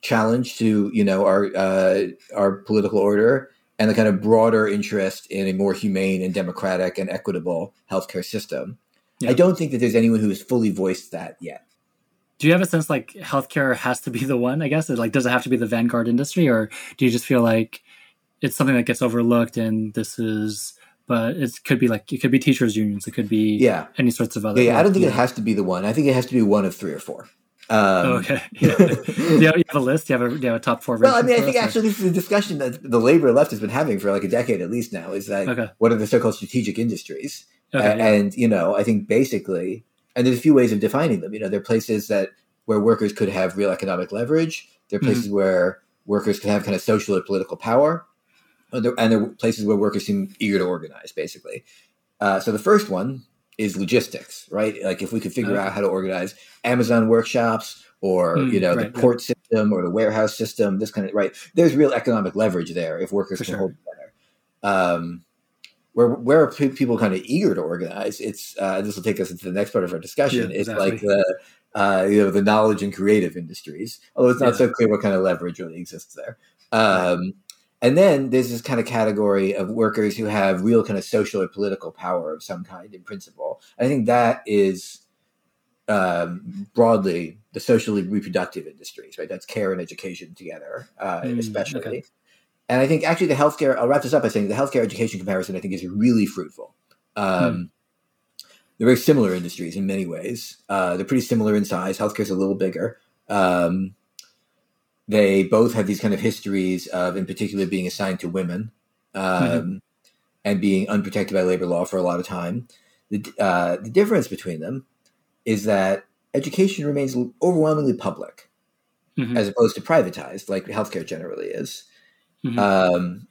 challenge to you know our uh, our political order and the kind of broader interest in a more humane and democratic and equitable healthcare system. Yeah. I don't think that there's anyone who has fully voiced that yet. Do you have a sense like healthcare has to be the one? I guess like does it have to be the vanguard industry, or do you just feel like it's something that gets overlooked and this is? But it could be like it could be teachers unions, it could be Yeah. any sorts of other. Yeah, yeah, I don't think yeah. it has to be the one. I think it has to be one of three or four. Um, Oh, okay. <laughs> Yeah. do, you have, you have a list? Do you have a, do you have a top four? Well, I mean, I think us, or- actually this is a discussion that the labor left has been having for like a decade at least now. Is that Okay. what are the so-called strategic industries? Okay, yeah. And you know, I think basically, and there's a few ways of defining them. You know, there are places that where workers could have real economic leverage. There are Mm-hmm. places where workers can have kind of social or political power, and there, and there are places where workers seem eager to organize. Basically, uh, so the first one is logistics, right? Like if we could figure Okay. out how to organize Amazon workshops or Mm, you know right, the port system or the warehouse system, this kind of right. There's real economic leverage there if workers For can sure. hold together. Um, where where are people kind of eager to organize? It's uh, this will take us into the next part of our discussion. Yeah, it's exactly. like the uh, you know the knowledge and creative industries, although it's not Yeah. so clear what kind of leverage really exists there. Um, And then there's this kind of category of workers who have real kind of social or political power of some kind in principle. I think that is um, broadly the socially reproductive industries, right? That's care and education together, uh, Mm, especially. okay. And I think actually the healthcare, I'll wrap this up by saying the healthcare education comparison I think is really fruitful. Um, They're very similar industries in many ways. Uh, they're pretty similar in size. Healthcare is a little bigger. Um, they both have these kind of histories of, in particular, being assigned to women um, and being unprotected by labor law for a lot of time. The, uh, the difference between them is that education remains overwhelmingly public Mhm. as opposed to privatized, like healthcare generally is. Mhm. Um,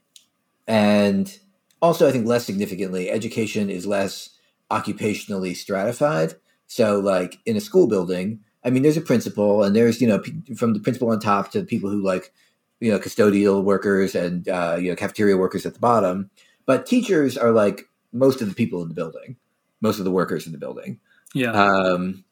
and also, I think less significantly, education is less occupationally stratified. So, like in a school building, I mean, there's a principal, and there's you know pe- from the principal on top to the people who like you know custodial workers and uh, you know cafeteria workers at the bottom. But teachers are like most of the people in the building, most of the workers in the building. yeah. Um,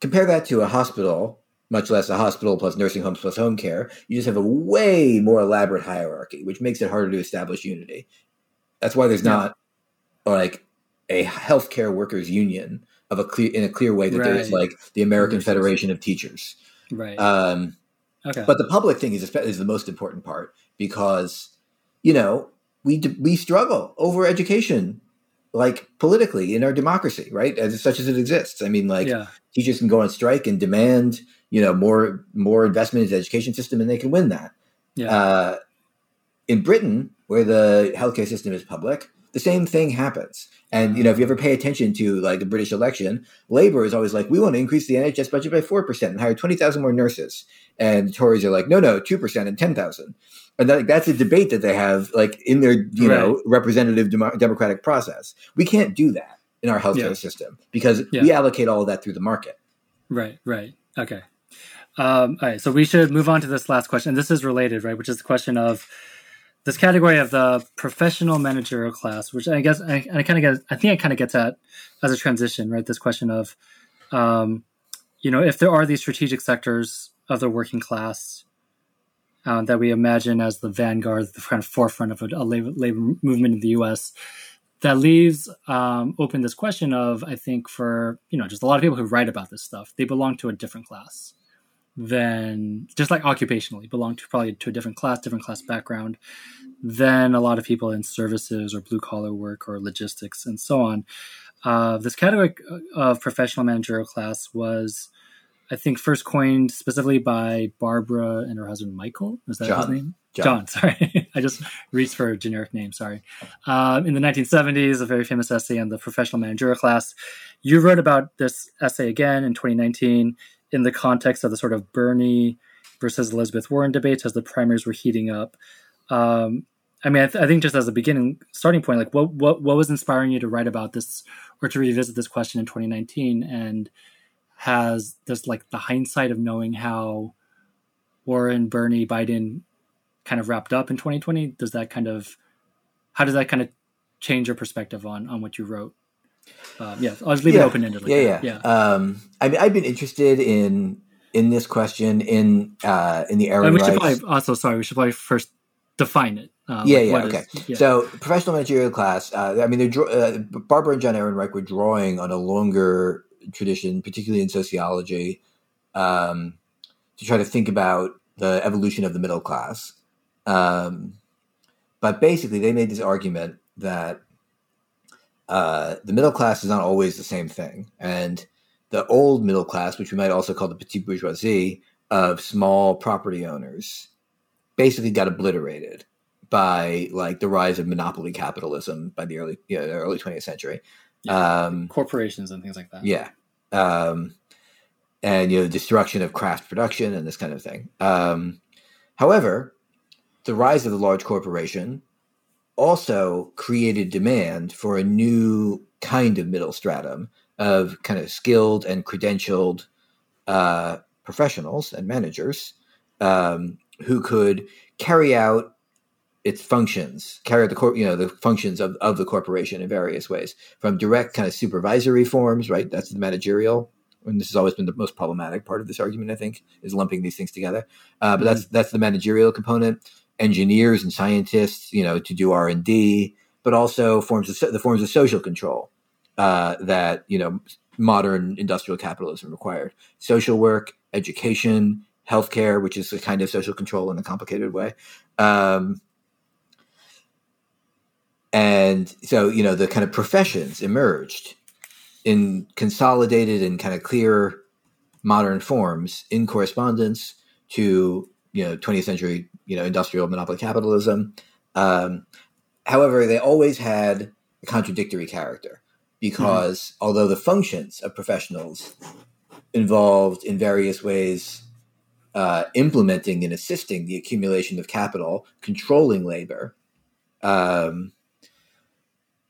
compare that to a hospital, much less a hospital plus nursing homes plus home care. You just have a way more elaborate hierarchy, which makes it harder to establish unity. That's why there's Yeah. not like a healthcare workers union of a clear in a clear way that there's like the American. Federation of Teachers. right. Um, okay. but the public thing is is the most important part because you know we we struggle over education like politically in our democracy right as such as it exists i mean like yeah. teachers can go on strike and demand you know more more investment in the education system and they can win that Yeah. Uh, in Britain, where the healthcare system is public, the same thing happens. And you know, if you ever pay attention to like the British election, Labour is always like, "We want to increase the NHS budget by four percent and hire twenty thousand more nurses," and the Tories are like, "No, no, two percent and ten thousand. And that, that's a debate that they have like in their you know representative demo- democratic process. We can't do that in our healthcare Yeah. system because Yeah. we allocate all of that through the market. Right, right. Okay. Um, all right. So we should move on to this last question. This is related, right? Which is the question of this category of the professional managerial class, which I guess I, I kind of get, I think it kind of gets at as a transition, right? This question of, um, you know, if there are these strategic sectors of the working class um, that we imagine as the vanguard, the kind of forefront of a, a labor, labor movement in the U.S., that leaves um, open this question of I think for you know just a lot of people who write about this stuff, they belong to a different class than just like occupationally belong to probably to a different class, different class background than a lot of people in services or blue collar work or logistics and so on. Uh, this category of professional managerial class was, I think, first coined specifically by Barbara and her husband Michael. Is that his name? John. John, <laughs> sorry. I just reached for a generic name, sorry. Um, in the 1970s, a very famous essay on the professional managerial class. You wrote about this essay again in 2019 in the context of the sort of Bernie versus Elizabeth Warren debates as the primaries were heating up. Um, I mean, I, th- I think just as a beginning starting point, like what, what what was inspiring you to write about this or to revisit this question in 2019, and has this like the hindsight of knowing how Warren, Bernie, Biden kind of wrapped up in 2020? Does that kind of how does that kind of change your perspective on on what you wrote? Uh, yeah, I'll just leave it open ended. Like yeah, that. yeah, Um, I mean, I've been interested in in this question in uh, in the Aaron And we should Rice. probably also sorry, we should probably first define it. Uh, yeah, like, yeah, okay. is- yeah. So, professional managerial class. Uh, I mean, they're, uh, Barbara and John Ehrenreich were drawing on a longer tradition, particularly in sociology, um, to try to think about the evolution of the middle class. Um, but basically, they made this argument that uh, the middle class is not always the same thing, and the old middle class, which we might also call the petite bourgeoisie of small property owners, basically got obliterated by like the rise of monopoly capitalism by the early you know, early 20th century. Um, corporations and things like that. yeah. Um, and you know, the destruction of craft production and this kind of thing. Um, however, the rise of the large corporation also created demand for a new kind of middle stratum of kind of skilled and credentialed uh, professionals and managers um, who could carry out its functions, carry out the cor- you know the functions of, of the corporation in various ways, from direct kind of supervisory forms, right? That's the managerial, and this has always been the most problematic part of this argument. I think is lumping these things together, uh, but that's that's the managerial component. Engineers and scientists, you know, to do R and D, but also forms of the forms of social control uh, that you know modern industrial capitalism required: social work, education, healthcare, which is a kind of social control in a complicated way. Um, and so, you know, the kind of professions emerged in consolidated and kind of clear modern forms in correspondence to, you know, 20th century, you know, industrial monopoly capitalism. Um, however, they always had a contradictory character because although the functions of professionals involved in various ways uh, implementing and assisting the accumulation of capital, controlling labor, um,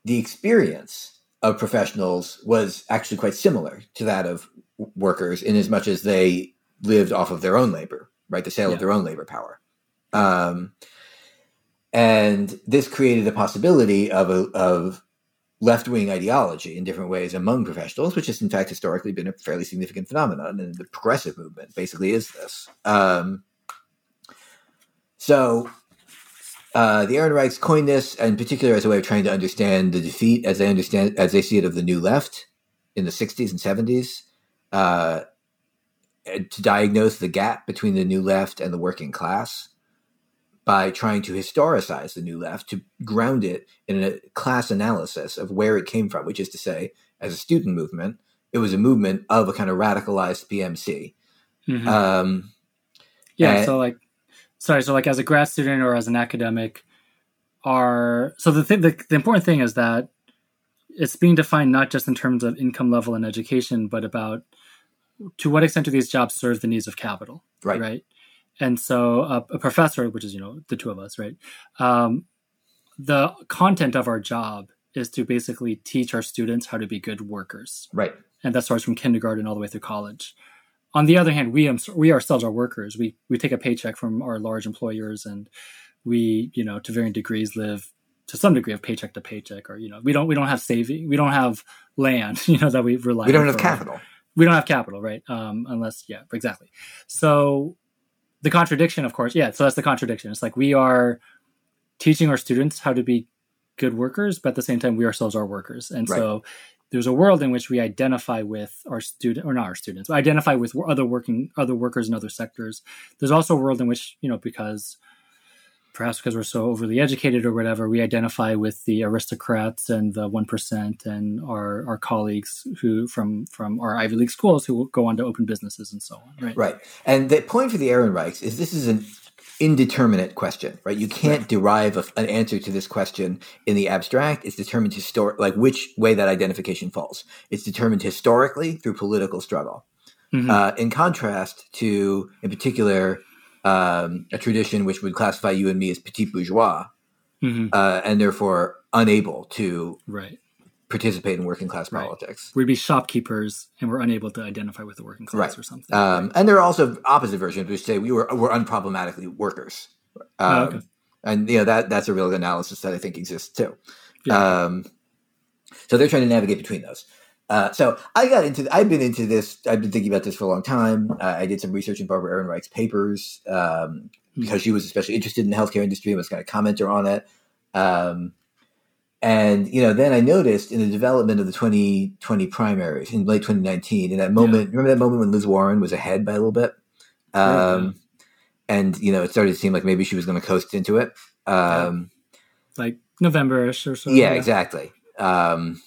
the experience of professionals was actually quite similar to that of workers in as much as they lived off of their own labor, right? The sale Yeah. of their own labor power. Um, and this created a possibility of, a, of left wing ideology in different ways among professionals, which has in fact historically been a fairly significant phenomenon. And the progressive movement basically is this. Um, so uh, the Ehrenreichs coined this in particular as a way of trying to understand the defeat as they understand as they see it of the new left in the 60s and 70s, uh, to diagnose the gap between the new left and the working class by trying to historicize the new left to ground it in a class analysis of where it came from, which is to say, as a student movement, it was a movement of a kind of radicalized PMC. Mhm. Um, yeah. and- so like, sorry. So like as a grad student or as an academic, are so the thing. The, the important thing is that it's being defined not just in terms of income level and education, but about to what extent do these jobs serve the needs of capital, Right. Right. And so uh, a professor, which is you know the two of us, right? Um, the content of our job is to basically teach our students how to be good workers, Right. and that starts from kindergarten all the way through college. On the other hand, we we ourselves are workers. We we take a paycheck from our large employers, and we you know to varying degrees live to some degree of paycheck to paycheck, or you know we don't we don't have saving, we don't have land, <laughs> you know that we rely. On we don't on have capital. We don't have capital, right? Um, unless, yeah, exactly. So the contradiction, of course, yeah. So that's the contradiction. It's like we are teaching our students how to be good workers, but at the same time, we ourselves are workers, and so there's a world in which we identify with our student or not our students, identify with other working other workers in other sectors. There's also a world in which you know because perhaps because we're so overly educated or whatever, we identify with the aristocrats and the one percent and our our colleagues who from from our Ivy League schools who go on to open businesses and so on. Right. Right. And the point for the Ehrenreichs is this is an indeterminate question, right? You can't derive a, an answer to this question in the abstract. It's determined histor- like which way that identification falls. It's determined historically through political struggle. Mhm. Uh, in contrast to, in particular, um, a tradition which would classify you and me as petit bourgeois, Mhm. uh, and therefore unable to Right. participate in working class Right. politics. We'd be shopkeepers and we're unable to identify with the working class Right. or something. Um, and there are also opposite versions which say we were were unproblematically workers. Um, Oh, okay. And you know that that's a real analysis that I think exists too. Yeah. Um, so they're trying to navigate between those. Uh, so I got into I've been into this. I've been thinking about this for a long time. Uh, I did some research in Barbara Ehrenreich's papers um, because she was especially interested in the healthcare industry and was kind of a commenter on it. Um, and you know, then I noticed in the development of the 2020 primaries in late 2019, in that moment, remember that moment when Liz Warren was ahead by a little bit, um, and you know, it started to seem like maybe she was going to coast into it. Um, like November-ish or so. yeah, exactly. Um,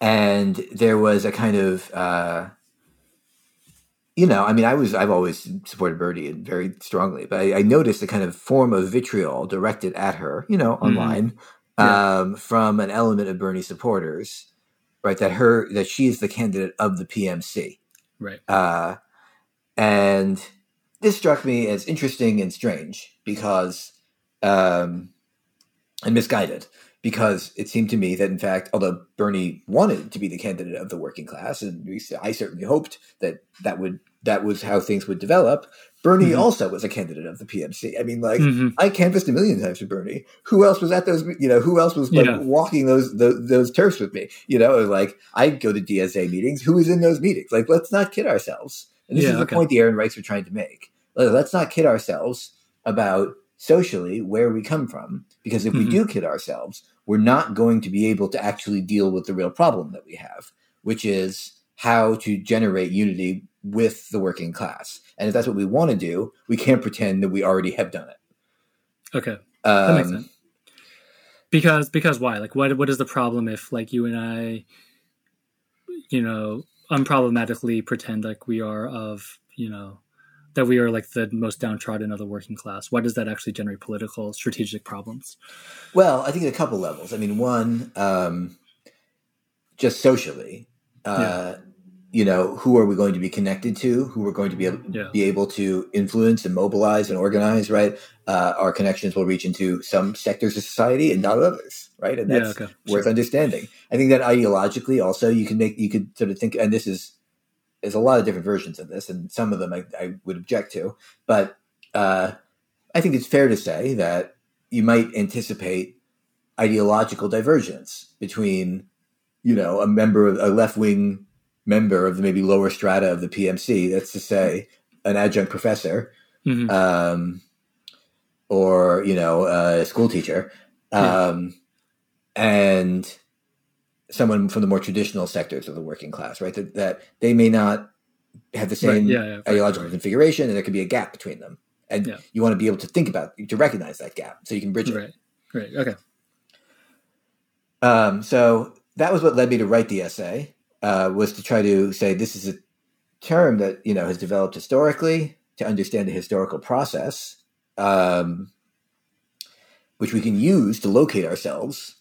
and there was a kind of, uh, you know, I mean, I was, I've always supported Bernie very strongly, but I, I noticed a kind of form of vitriol directed at her, you know, online, Yeah. um, from an element of Bernie supporters, right? That her, that she is the candidate of the PMC. Right. Uh, and this struck me as interesting and strange because, um, and misguided because it seemed to me that, in fact, although Bernie wanted to be the candidate of the working class, and I certainly hoped that that would that was how things would develop. Bernie Mhm. also was a candidate of the PMC. I mean, like Mhm. I canvassed a million times for Bernie. Who else was at those? You know, who else was like Yeah. walking those, those those turfs with me? You know, like I'd go to DSA meetings. Who was in those meetings? Like, let's not kid ourselves. And this Yeah, is the okay. point the Ehrenreichs were trying to make. Like, Let's not kid ourselves about socially where we come from, because if we Mhm. do kid ourselves, we're not going to be able to actually deal with the real problem that we have, which is how to generate unity with the working class. And if that's what we want to do, we can't pretend that we already have done it. Okay. That makes Um, sense. Because because why? Like what what is the problem if like you and I you know unproblematically pretend like we are of, you know, that we are like the most downtrodden of the working class. Why does that actually generate political strategic problems? Well, I think at a couple levels. I mean, one, um, just socially, uh, you know, who are we going to be connected to? Who we're going to be able, Yeah. be able to influence and mobilize and organize? Right, uh, our connections will reach into some sectors of society and not others. Right, and Yeah, that's okay. worth Sure. understanding. I think that ideologically, also, you can make you could sort of think, and this is there's a lot of different versions of this, and some of them I, I would object to, but uh, I think it's fair to say that you might anticipate ideological divergence between, you know, a member of a left wing member of the maybe lower strata of the PMC. That's to say, an adjunct professor, Mhm. um, or you know, a school teacher, Yeah. um, and someone from the more traditional sectors of the working class, right? That, that they may not have the Right, same yeah, yeah, ideological right. configuration, and there could be a gap between them. And Yeah. you want to be able to think about, to recognize that gap, so you can bridge it. Right. Right. Okay. Um, so that was what led me to write the essay. Uh, was to try to say this is a term that you know has developed historically to understand the historical process um, which we can use to locate ourselves,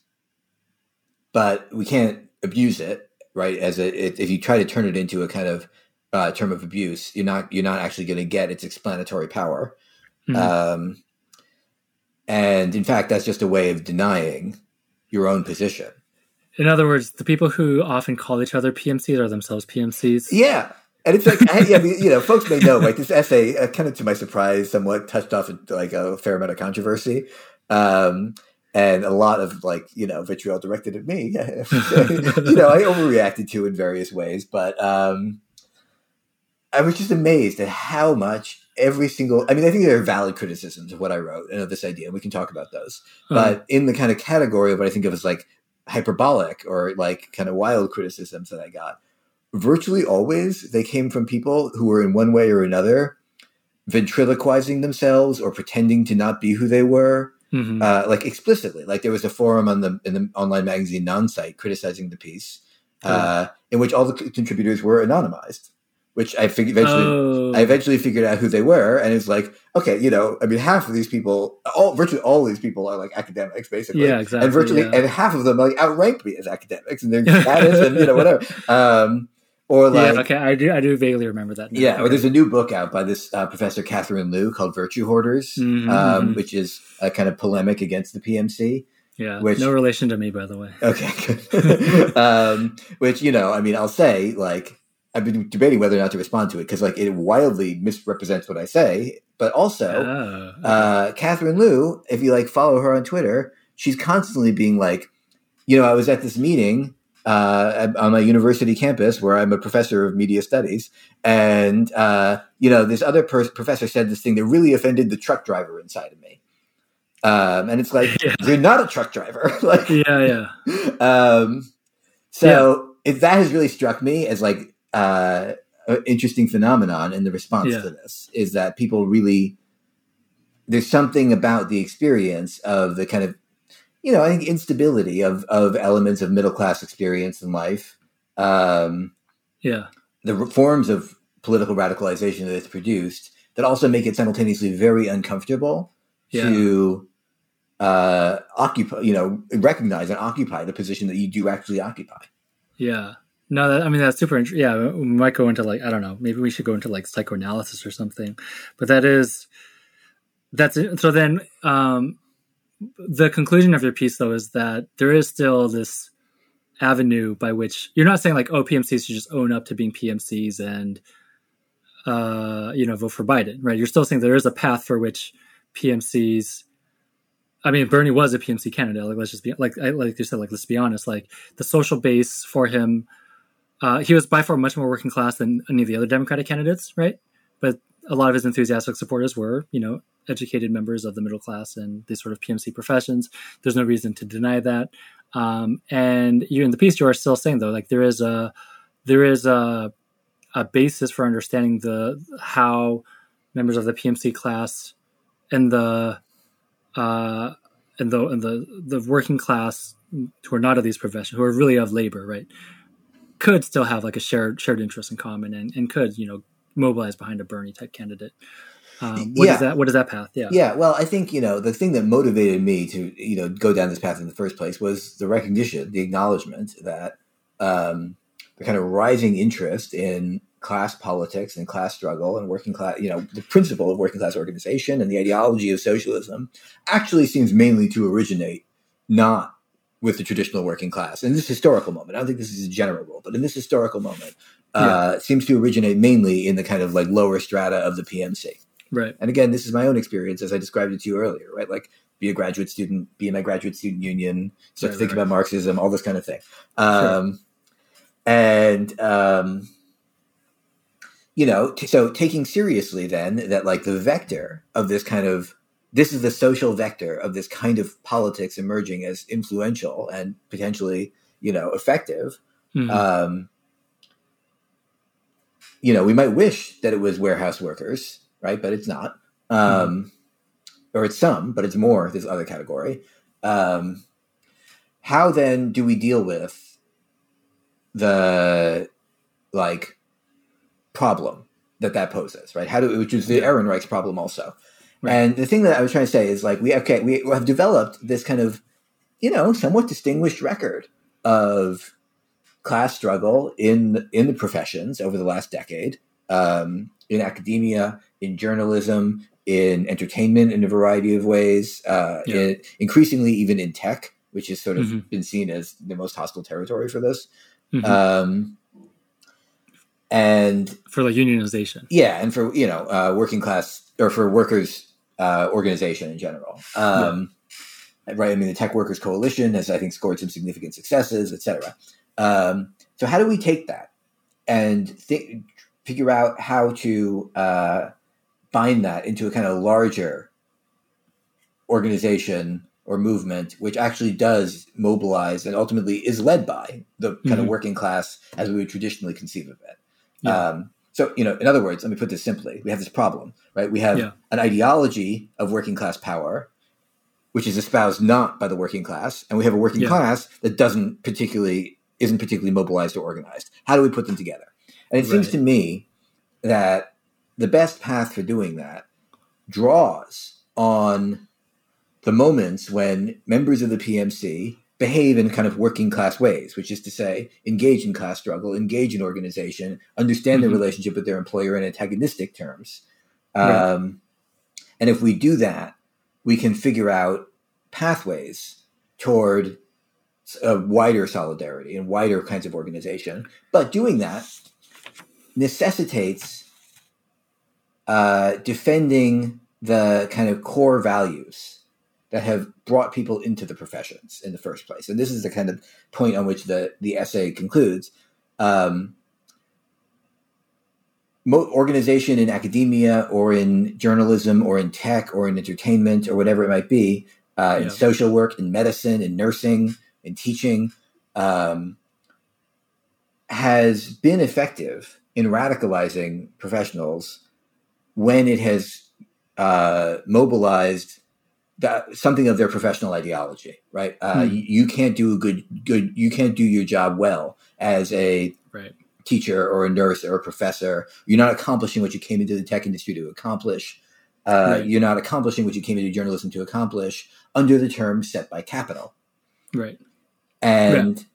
but we can't abuse it, right? As a, it, if you try to turn it into a kind of uh, term of abuse, you're not you're not actually going to get its explanatory power. Mhm. Um, and in fact, that's just a way of denying your own position. In other words, the people who often call each other PMCs are themselves PMCs. Yeah. And it's like, I, you know, folks may know, like this essay, uh, kind of to my surprise, somewhat touched off like a fair amount of controversy. Um, and a lot of like, you know, vitriol directed at me. <laughs> <laughs> you know, I overreacted to in various ways, but um, I was just amazed at how much every single, I mean, I think there are valid criticisms of what I wrote and of this idea, and we can talk about those. Uh, But in the kind of category of what I think of as like hyperbolic or like kind of wild criticisms that I got, virtually always they came from people who were in one way or another ventriloquizing themselves or pretending to not be who they were, mhm. uh, like explicitly. Like there was a forum on the in the online magazine nonsite criticizing the piece, uh, in which all the contributors were anonymized. Which I figured eventually. oh, I eventually figured out who they were, and it's like, okay, you know, I mean, half of these people, all virtually all these people are like academics, basically, yeah, exactly. and virtually, yeah. and half of them like outrank me as academics and their status, <laughs> and you know, whatever. Um, or like, yeah, okay, I do, I do vaguely remember that. Now. yeah, or there's a new book out by this uh, Professor Catherine Liu called Virtue Hoarders, Mhm, um, mhm. which is a kind of polemic against the PMC. yeah, which- no relation to me, by the way. Okay, good. <laughs> <laughs> um, which you know, I mean, I'll say like I've been debating whether or not to respond to it because like it wildly misrepresents what I say, but also Oh, uh, Catherine Liu, if you like follow her on Twitter, she's constantly being like, you know, I was at this meeting uh, on my university campus where I'm a professor of media studies, and uh, you know, this other pers- professor said this thing that really offended the truck driver inside of me, um, and it's like <laughs> Yeah. you're not a truck driver, <laughs> like, yeah, yeah, um, so it, that has really struck me as like uh, an interesting phenomenon in the response Yeah. to this is that people really there's something about the experience of the kind of you know I think instability of of elements of middle class experience in life, um, yeah, the forms of political radicalization that it's produced that also make it simultaneously very uncomfortable Yeah. to uh, occupy, you know, recognize and occupy the position that you do actually occupy. yeah. No, that, I mean that's super. Int- yeah, we might go into like I don't know. Maybe we should go into like psychoanalysis or something. But that is that's it. so. Then um, the conclusion of your piece though is that there is still this avenue by which you're not saying like oh PMCs should just own up to being PMCs and uh, you know vote for Biden, right? You're still saying there is a path for which PMCs. I mean, Bernie was a PMC candidate. Like, let's just be like, I- like you said, like, let's be honest. Like, the social base for him, uh, he was by far much more working class than any of the other Democratic candidates, right? A lot of his enthusiastic supporters were, you know, educated members of the middle class and these sort of PMC professions. There's no reason to deny that. Um, and you in the piece, you are still saying though, like there is a there is a a basis for understanding the how members of the PMC class and the uh, and the and the the working class who are not of these professions, who are really of labor, right, could still have like a shared shared interest in common and, and could you know mobilize behind a Bernie type candidate. Um, what is Yeah. that? What is that path? Yeah. Yeah, well, I think you know the thing that motivated me to you know go down this path in the first place was the recognition, the acknowledgement that um, the kind of rising interest in class politics and class struggle and working class, you know, the principle of working class organization and the ideology of socialism actually seems mainly to originate not with the traditional working class in this historical moment. I don't think this is a general rule, but in this historical moment, uh, it seems to originate mainly in the kind of like lower strata of the PMC. Right. And again, this is my own experience as I described it to you earlier, right? Like be a graduate student, be in my graduate student union, start to think right. about Marxism, all this kind of thing. Um, And, um, you know, t- so taking seriously then that like the vector of this kind of, this is the social vector of this kind of politics emerging as influential and potentially, you know, effective. Mhm. Um, you know, we might wish that it was warehouse workers, right? But it's not. Um, Or it's some, but it's more this other category. Um, how then do we deal with the like problem that that poses, right? How do which is the. Ehrenreich's problem also, Right. And the thing that I was trying to say is like we okay we have developed this kind of you know somewhat distinguished record of class struggle in in the professions over the last decade, um, in academia, in journalism, in entertainment, in a variety of ways, uh, Yeah. in, increasingly even in tech, which has sort of Mhm. been seen as the most hostile territory for this. Mhm. Um, and for like unionization. yeah, and for you know uh, working class or for workers uh, organization in general. Um, Right. I mean, the Tech Workers Coalition has, I think, scored some significant successes, et cetera. Um, so, how do we take that and think, figure out how to uh, bind that into a kind of larger organization or movement, which actually does mobilize and ultimately is led by the kind of Mhm. working class as we would traditionally conceive of it? Yeah. Um, so, you know, in other words, let me put this simply: we have this problem, right? We have Yeah. an ideology of working class power, which is espoused not by the working class, and we have a working Yeah. class that doesn't particularly isn't particularly mobilized or organized. How do we put them together? And it seems to me that the best path for doing that draws on the moments when members of the PMC behave in kind of working class ways, which is to say, engage in class struggle, engage in organization, understand their Mhm. relationship with their employer in antagonistic terms. Right. Um, and if we do that, we can figure out pathways toward a wider solidarity and wider kinds of organization. But doing that necessitates uh, defending the kind of core values that have brought people into the professions in the first place. And this is the kind of point on which the, the essay concludes. Um, organization in academia or in journalism or in tech or in entertainment or whatever it might be, uh, Yeah. in social work, in medicine, in nursing, in teaching, um, has been effective in radicalizing professionals when it has uh, mobilized that, something of their professional ideology. Right? Uh, Hmm. you, you can't do a good good. You can't do your job well as a Right. teacher or a nurse or a professor. You're not accomplishing what you came into the tech industry to accomplish. Uh, Right. You're not accomplishing what you came into journalism to accomplish under the terms set by capital. Right. And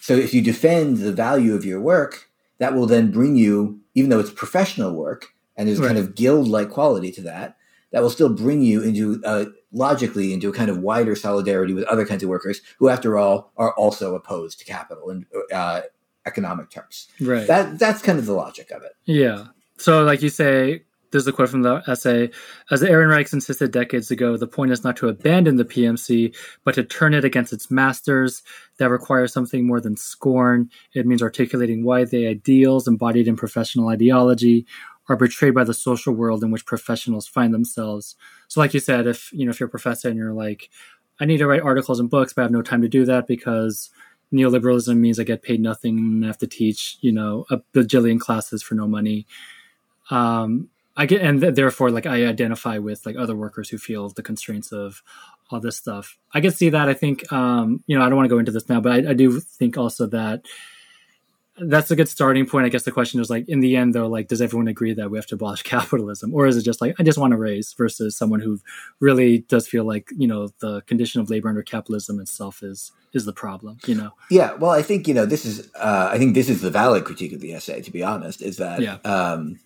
so if you defend the value of your work, that will then bring you, even though it's professional work and there's a kind of guild like quality to that, that will still bring you into uh, logically into a kind of wider solidarity with other kinds of workers who, after all, are also opposed to capital in uh, economic terms. Right. That that's kind of the logic of it. Yeah. So, like you say, there's a quote from the essay As Ehrenreichs insisted decades ago, the point is not to abandon the PMC, but to turn it against its masters. That requires something more than scorn. It means articulating why the ideals embodied in professional ideology are betrayed by the social world in which professionals find themselves. So, like you said, if you know if you're a professor and you're like, I need to write articles and books, but I have no time to do that because neoliberalism means I get paid nothing and I have to teach, you know, a bajillion classes for no money. Um, I get, and th- therefore, like I identify with like other workers who feel the constraints of all this stuff. I can see that. I think, um, you know, I don't want to go into this now, but I, I do think also that that's a good starting point. I guess the question is like, in the end, though, like, does everyone agree that we have to abolish <laughs> capitalism, or is it just like I just want to raise versus someone who really does feel like you know the condition of labor under capitalism itself is is the problem, you know? Yeah, well, I think you know this is. Uh, I think this is the valid critique of the essay. To be honest, is that Yeah. um,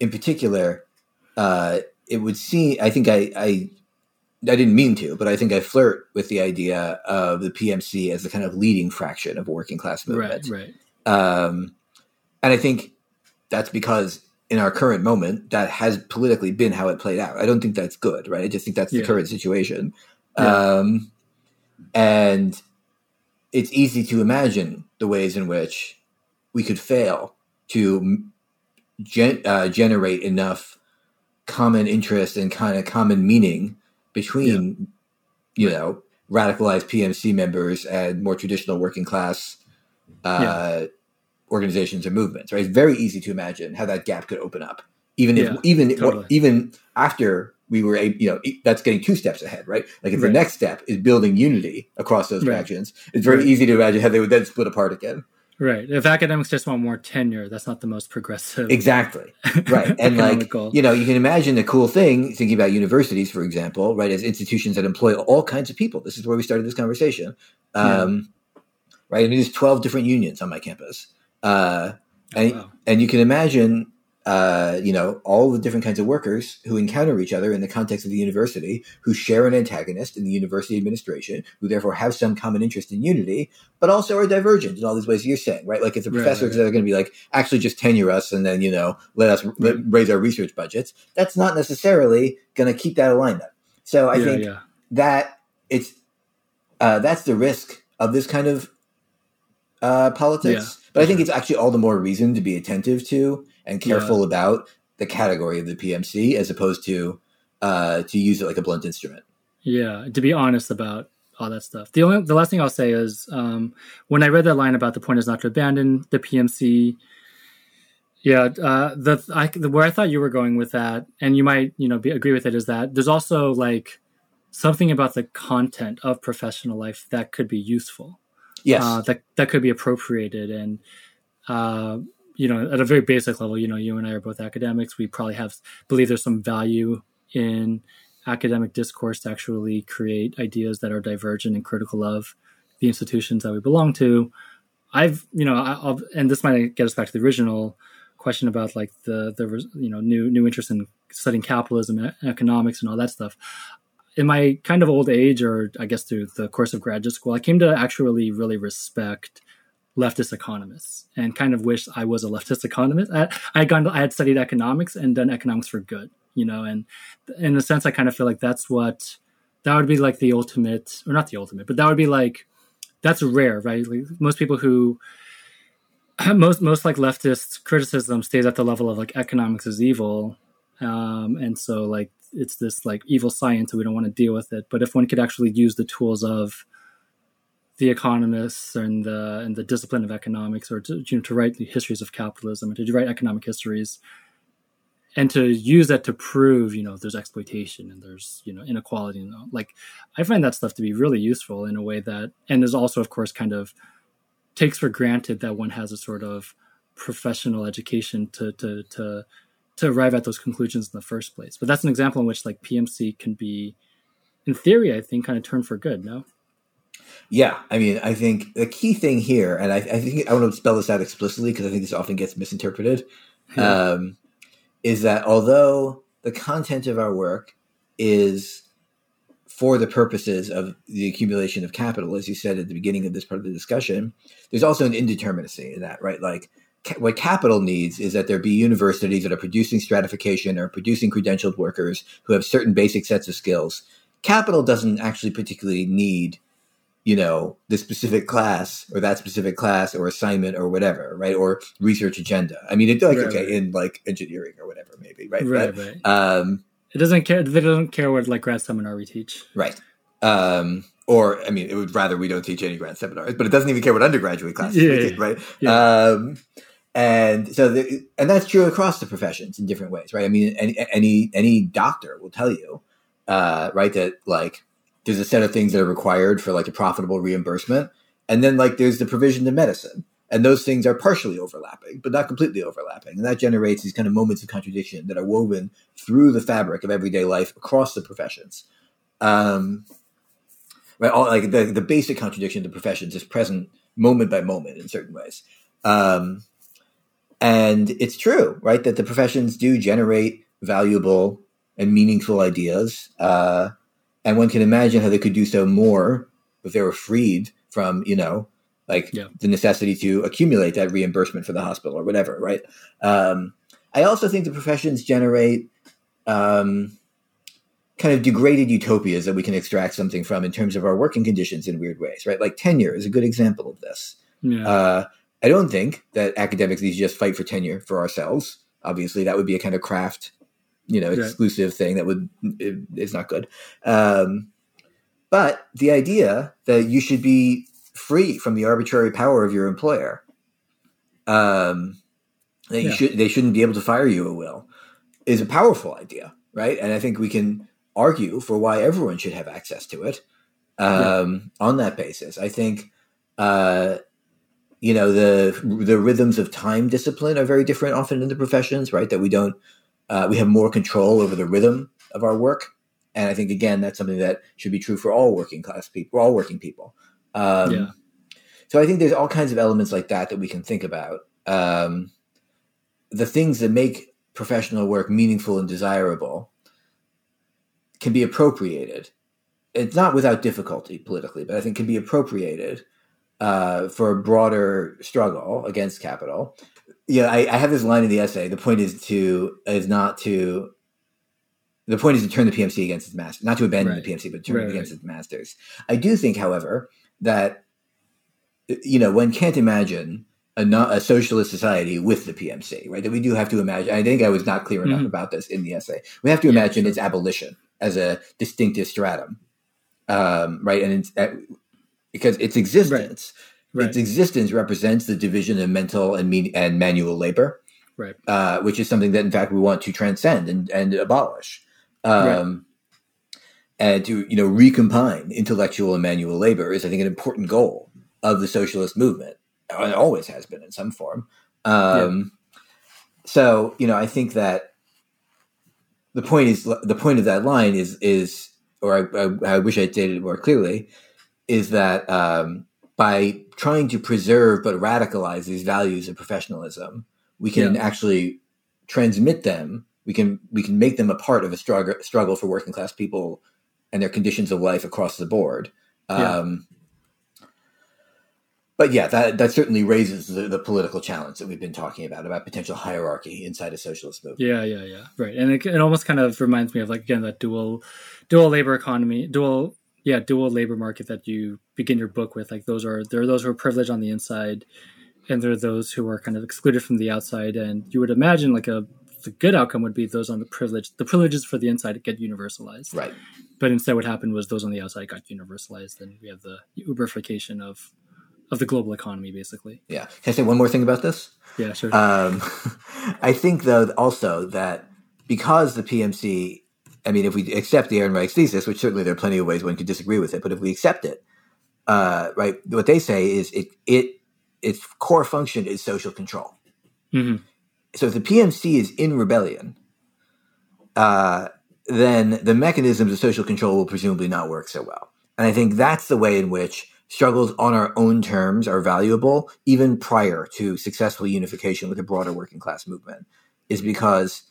in particular, uh, it would seem. I think I, I I didn't mean to, but I think I flirt with the idea of the PMC as the kind of leading fraction of working class movement. Right, right, Um, and I think that's because in our current moment, that has politically been how it played out. I don't think that's good, right? I just think that's the Yeah. current situation. Yeah. Um, and it's easy to imagine the ways in which we could fail to gen- uh, generate enough common interest and kind of common meaning between, you know, radicalized PMC members and more traditional working class uh, organizations or movements. Right? It's very easy to imagine how that gap could open up, even if Yeah, even totally. even after we were, a, you know, that's getting two steps ahead, right? Like if the next step is building unity across those Right. factions, it's very Right. easy to imagine how they would then split apart again. Right. If academics just want more tenure, that's not the most progressive. Exactly. Right. <laughs> And like, economical. you know, you can imagine the cool thing thinking about universities, for example, right, as institutions that employ all kinds of people. This is where we started this conversation. Um, Right. I mean, there's 12 different unions on my campus. Uh, Oh, and, wow. and you can imagine, uh, you know, all the different kinds of workers who encounter each other in the context of the university, who share an antagonist in the university administration, who therefore have some common interest in unity, but also are divergent in all these ways you're saying, right? Like if the Right, professors right. are going to be like, actually just tenure us and then, you know, let us let, raise our research budgets, that's not necessarily going to keep that alignment. So I yeah, think yeah. that it's uh, that's the risk of this kind of uh, politics. but I think it's actually all the more reason to be attentive to and careful about the category of the PMC as opposed to uh, to use it like a blunt instrument. Yeah, to be honest about all that stuff. The only the last thing I'll say is um, when I read that line about the point is not to abandon the PMC. Yeah, uh, the, I, the where I thought you were going with that, and you might you know be, agree with it, is that there's also like something about the content of professional life that could be useful. Yes, uh, that that could be appropriated and uh, you know at a very basic level you know you and i are both academics. We probably have believe there's some value in academic discourse to actually create ideas that are divergent and critical of the institutions that we belong to. I've you know I- I'll, and this might get us back to the original question about like the the you know new new interest in studying capitalism and economics and all that stuff. In my kind of old age, or I guess through the course of graduate school, I came to actually really respect leftist economists and kind of wish I was a leftist economist. I, I had gone, I had studied economics and done economics for good, you know, and in a sense, I kind of feel like that's what that would be like the ultimate, or not the ultimate, but that would be like that's rare, right? Like most people who <clears throat> most most like leftist criticism stays at the level of like economics is evil, um, and so like it's this like evil science and we don't want to deal with it. But if one could actually use the tools of the economists and the and the discipline of economics, or to, you know, to write the histories of capitalism and to write economic histories, and to use that to prove you know there's exploitation and there's you know inequality and like I find that stuff to be really useful in a way that and is also of course kind of takes for granted that one has a sort of professional education to to to to arrive at those conclusions in the first place. But that's an example in which like PMC can be, in theory, I think, kind of turned for good. No. Yeah, I mean, I think the key thing here, and I, I think I want to spell this out explicitly because I think this often gets misinterpreted, Yeah. um, is that although the content of our work is for the purposes of the accumulation of capital, as you said at the beginning of this part of the discussion, there's also an indeterminacy in that, right? Like ca- what capital needs is that there be universities that are producing stratification or producing credentialed workers who have certain basic sets of skills. Capital doesn't actually particularly need you know the specific class or that specific class or assignment or whatever right or research agenda i mean it's like Right, okay right. in like engineering or whatever maybe right Right, But, right. um It doesn't care. They don't care what like grad seminar we teach. right um or i mean it would rather we don't teach any grad seminars but it doesn't even care what undergraduate classes Yeah, we yeah, teach, right yeah. um and so the, and that's true across the professions in different ways right i mean any any any doctor will tell you uh right that like there's a set of things that are required for like a profitable reimbursement and then like there's the provision to medicine and those things are partially overlapping but not completely overlapping and that generates these kind of moments of contradiction that are woven through the fabric of everyday life across the professions. Um right all like the, the basic contradiction of the professions is present moment by moment in certain ways. Um and it's true right that the professions do generate valuable and meaningful ideas uh and one can imagine how they could do so more if they were freed from you know like Yeah. the necessity to accumulate that reimbursement for the hospital or whatever right um i also think the professions generate um kind of degraded utopias that we can extract something from in terms of our working conditions in weird ways right like tenure is a good example of this Yeah. uh, I don't think that academics need to just fight for tenure for ourselves. Obviously, that would be a kind of craft, you know, Right. exclusive thing that would it, it's not good. Um, but the idea that you should be free from the arbitrary power of your employer, um, that you should they shouldn't be able to fire you at will, is a powerful idea, right? And I think we can argue for why everyone should have access to it um, on that basis. I think. Uh, you know the the rhythms of time discipline are very different often in the professions, right? That we don't uh, we have more control over the rhythm of our work, and I think again that's something that should be true for all working class people, all working people. Um, Yeah. So I think there's all kinds of elements like that that we can think about. Um, the things that make professional work meaningful and desirable can be appropriated. It's not without difficulty politically, but I think can be appropriated uh, for a broader struggle against capital. Yeah, I, I have this line in the essay. The point is to is not to. The point is to turn the PMC against its master, not to abandon Right. the PMC, but turn Right, it against right. its masters. I do think, however, that you know one can't imagine a, not, a socialist society with the PMC, right? That we do have to imagine. I think I was not clear enough Mhm. about this in the essay. We have to Yeah, imagine sure. its abolition as a distinctive stratum, um, right? And it's, uh, because its existence, Right. its existence represents the division of mental and mean, and manual labor, Right. uh, which is something that, in fact, we want to transcend and, and abolish. Um, And to you know recombine intellectual and manual labor is, I think, an important goal of the socialist movement. And It always has been in some form. Um, So you know, I think that the point is the point of that line is is, or I, I, I wish I stated it more clearly, is that um, by trying to preserve but radicalize these values of professionalism, we can actually transmit them. We can we can make them a part of a struggle struggle for working class people and their conditions of life across the board. Yeah. Um, but yeah, that that certainly raises the, the political challenge that we've been talking about about potential hierarchy inside a socialist movement. Yeah, yeah, yeah. Right, and it, it almost kind of reminds me of like again that dual, dual labor economy, dual yeah, dual labor market that you begin your book with. Like those are there are those who are privileged on the inside, and there are those who are kind of excluded from the outside. And you would imagine like a the good outcome would be those on the privilege, the privileges for the inside get universalized. Right. But instead, what happened was those on the outside got universalized, and we have the Uberification of of the global economy, basically. Yeah. Can I say one more thing about this? Yeah, sure. Um, <laughs> I think, though, also that because the PMC, I mean, if we accept the Aaron Ehrenreich's thesis, which certainly there are plenty of ways one could disagree with it, but if we accept it, uh, right, what they say is it it its core function is social control. Mhm. So if the PMC is in rebellion, uh, then the mechanisms of social control will presumably not work so well. And I think that's the way in which struggles on our own terms are valuable, even prior to successful unification with a broader working class movement, is because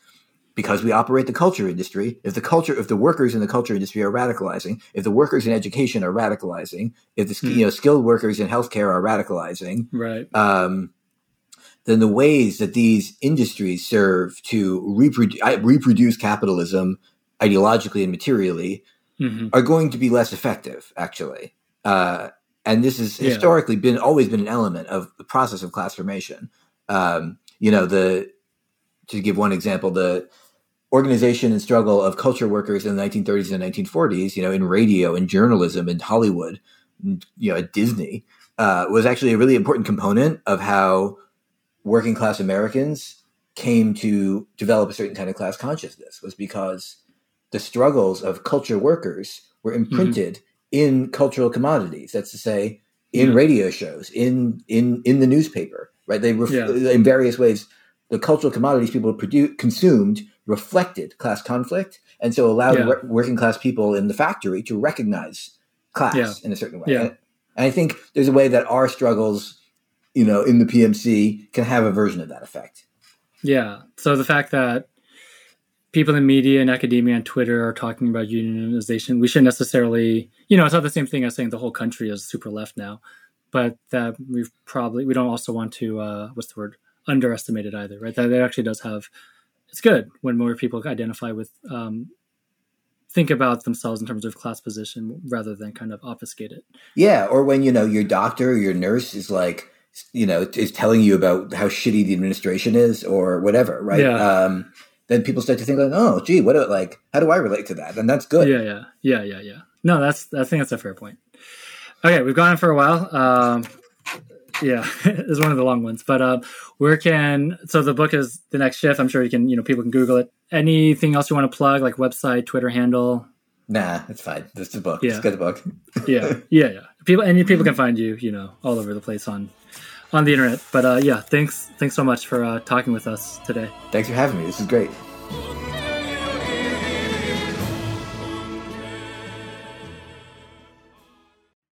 because we operate the culture industry. If the culture, if the workers in the culture industry are radicalizing, if the workers in education are radicalizing, if the Hmm. you know skilled workers in healthcare are radicalizing, right. um, then the ways that these industries serve to reprodu- reproduce capitalism ideologically and materially hmm are going to be less effective, actually. Uh, and this has Yeah. historically been always been an element of the process of class formation. Um, you know, the to give one example, the organization and struggle of culture workers in the 1930s and 1940s, you know, in radio and journalism in Hollywood, mm, you know, at Disney, uh, was actually a really important component of how working class Americans came to develop a certain kind of class consciousness was because the struggles of culture workers were mm-hmm. imprinted in cultural commodities. That's to say, in Yeah. radio shows, in in in the newspaper, right? They ref- Yeah. in various ways. The cultural commodities people produ- consumed reflected class conflict, and so allowed Yeah. wor- working class people in the factory to recognize class Yeah. in a certain way. Yeah. And, and I think there's a way that our struggles, you know, in the PMC can have a version of that effect. Yeah. So the fact that people in media and academia and Twitter are talking about unionization, we shouldn't necessarily, you know, it's not the same thing as saying the whole country is super left now, but that we've probably, we don't also want to, uh, what's the word, underestimate it either, right? That it actually does have, it's good when more people identify with, um, think about themselves in terms of class position rather than kind of obfuscate it. Yeah, or when you know your doctor or your nurse is like, you know, is telling you about how shitty the administration is or whatever, right? Yeah. Um, then people start to think like, oh, gee, what? Do, like, how do I relate to that? And that's good. Yeah, yeah, yeah, yeah, yeah. No, that's I think that's a fair point. Okay, we've gone on for a while. Um, yeah, <laughs> it's one of the long ones, but um, where can so the book is the next shift. I'm sure you can you know people can Google it. Anything else you want to plug, like website, Twitter handle? Nah, it's fine. This is a book. Yeah. Just get the book. <laughs> Yeah, yeah, yeah. People and people can find you, you know, all over the place on on the internet. But uh, yeah, thanks thanks so much for uh, talking with us today. Thanks for having me. This is great.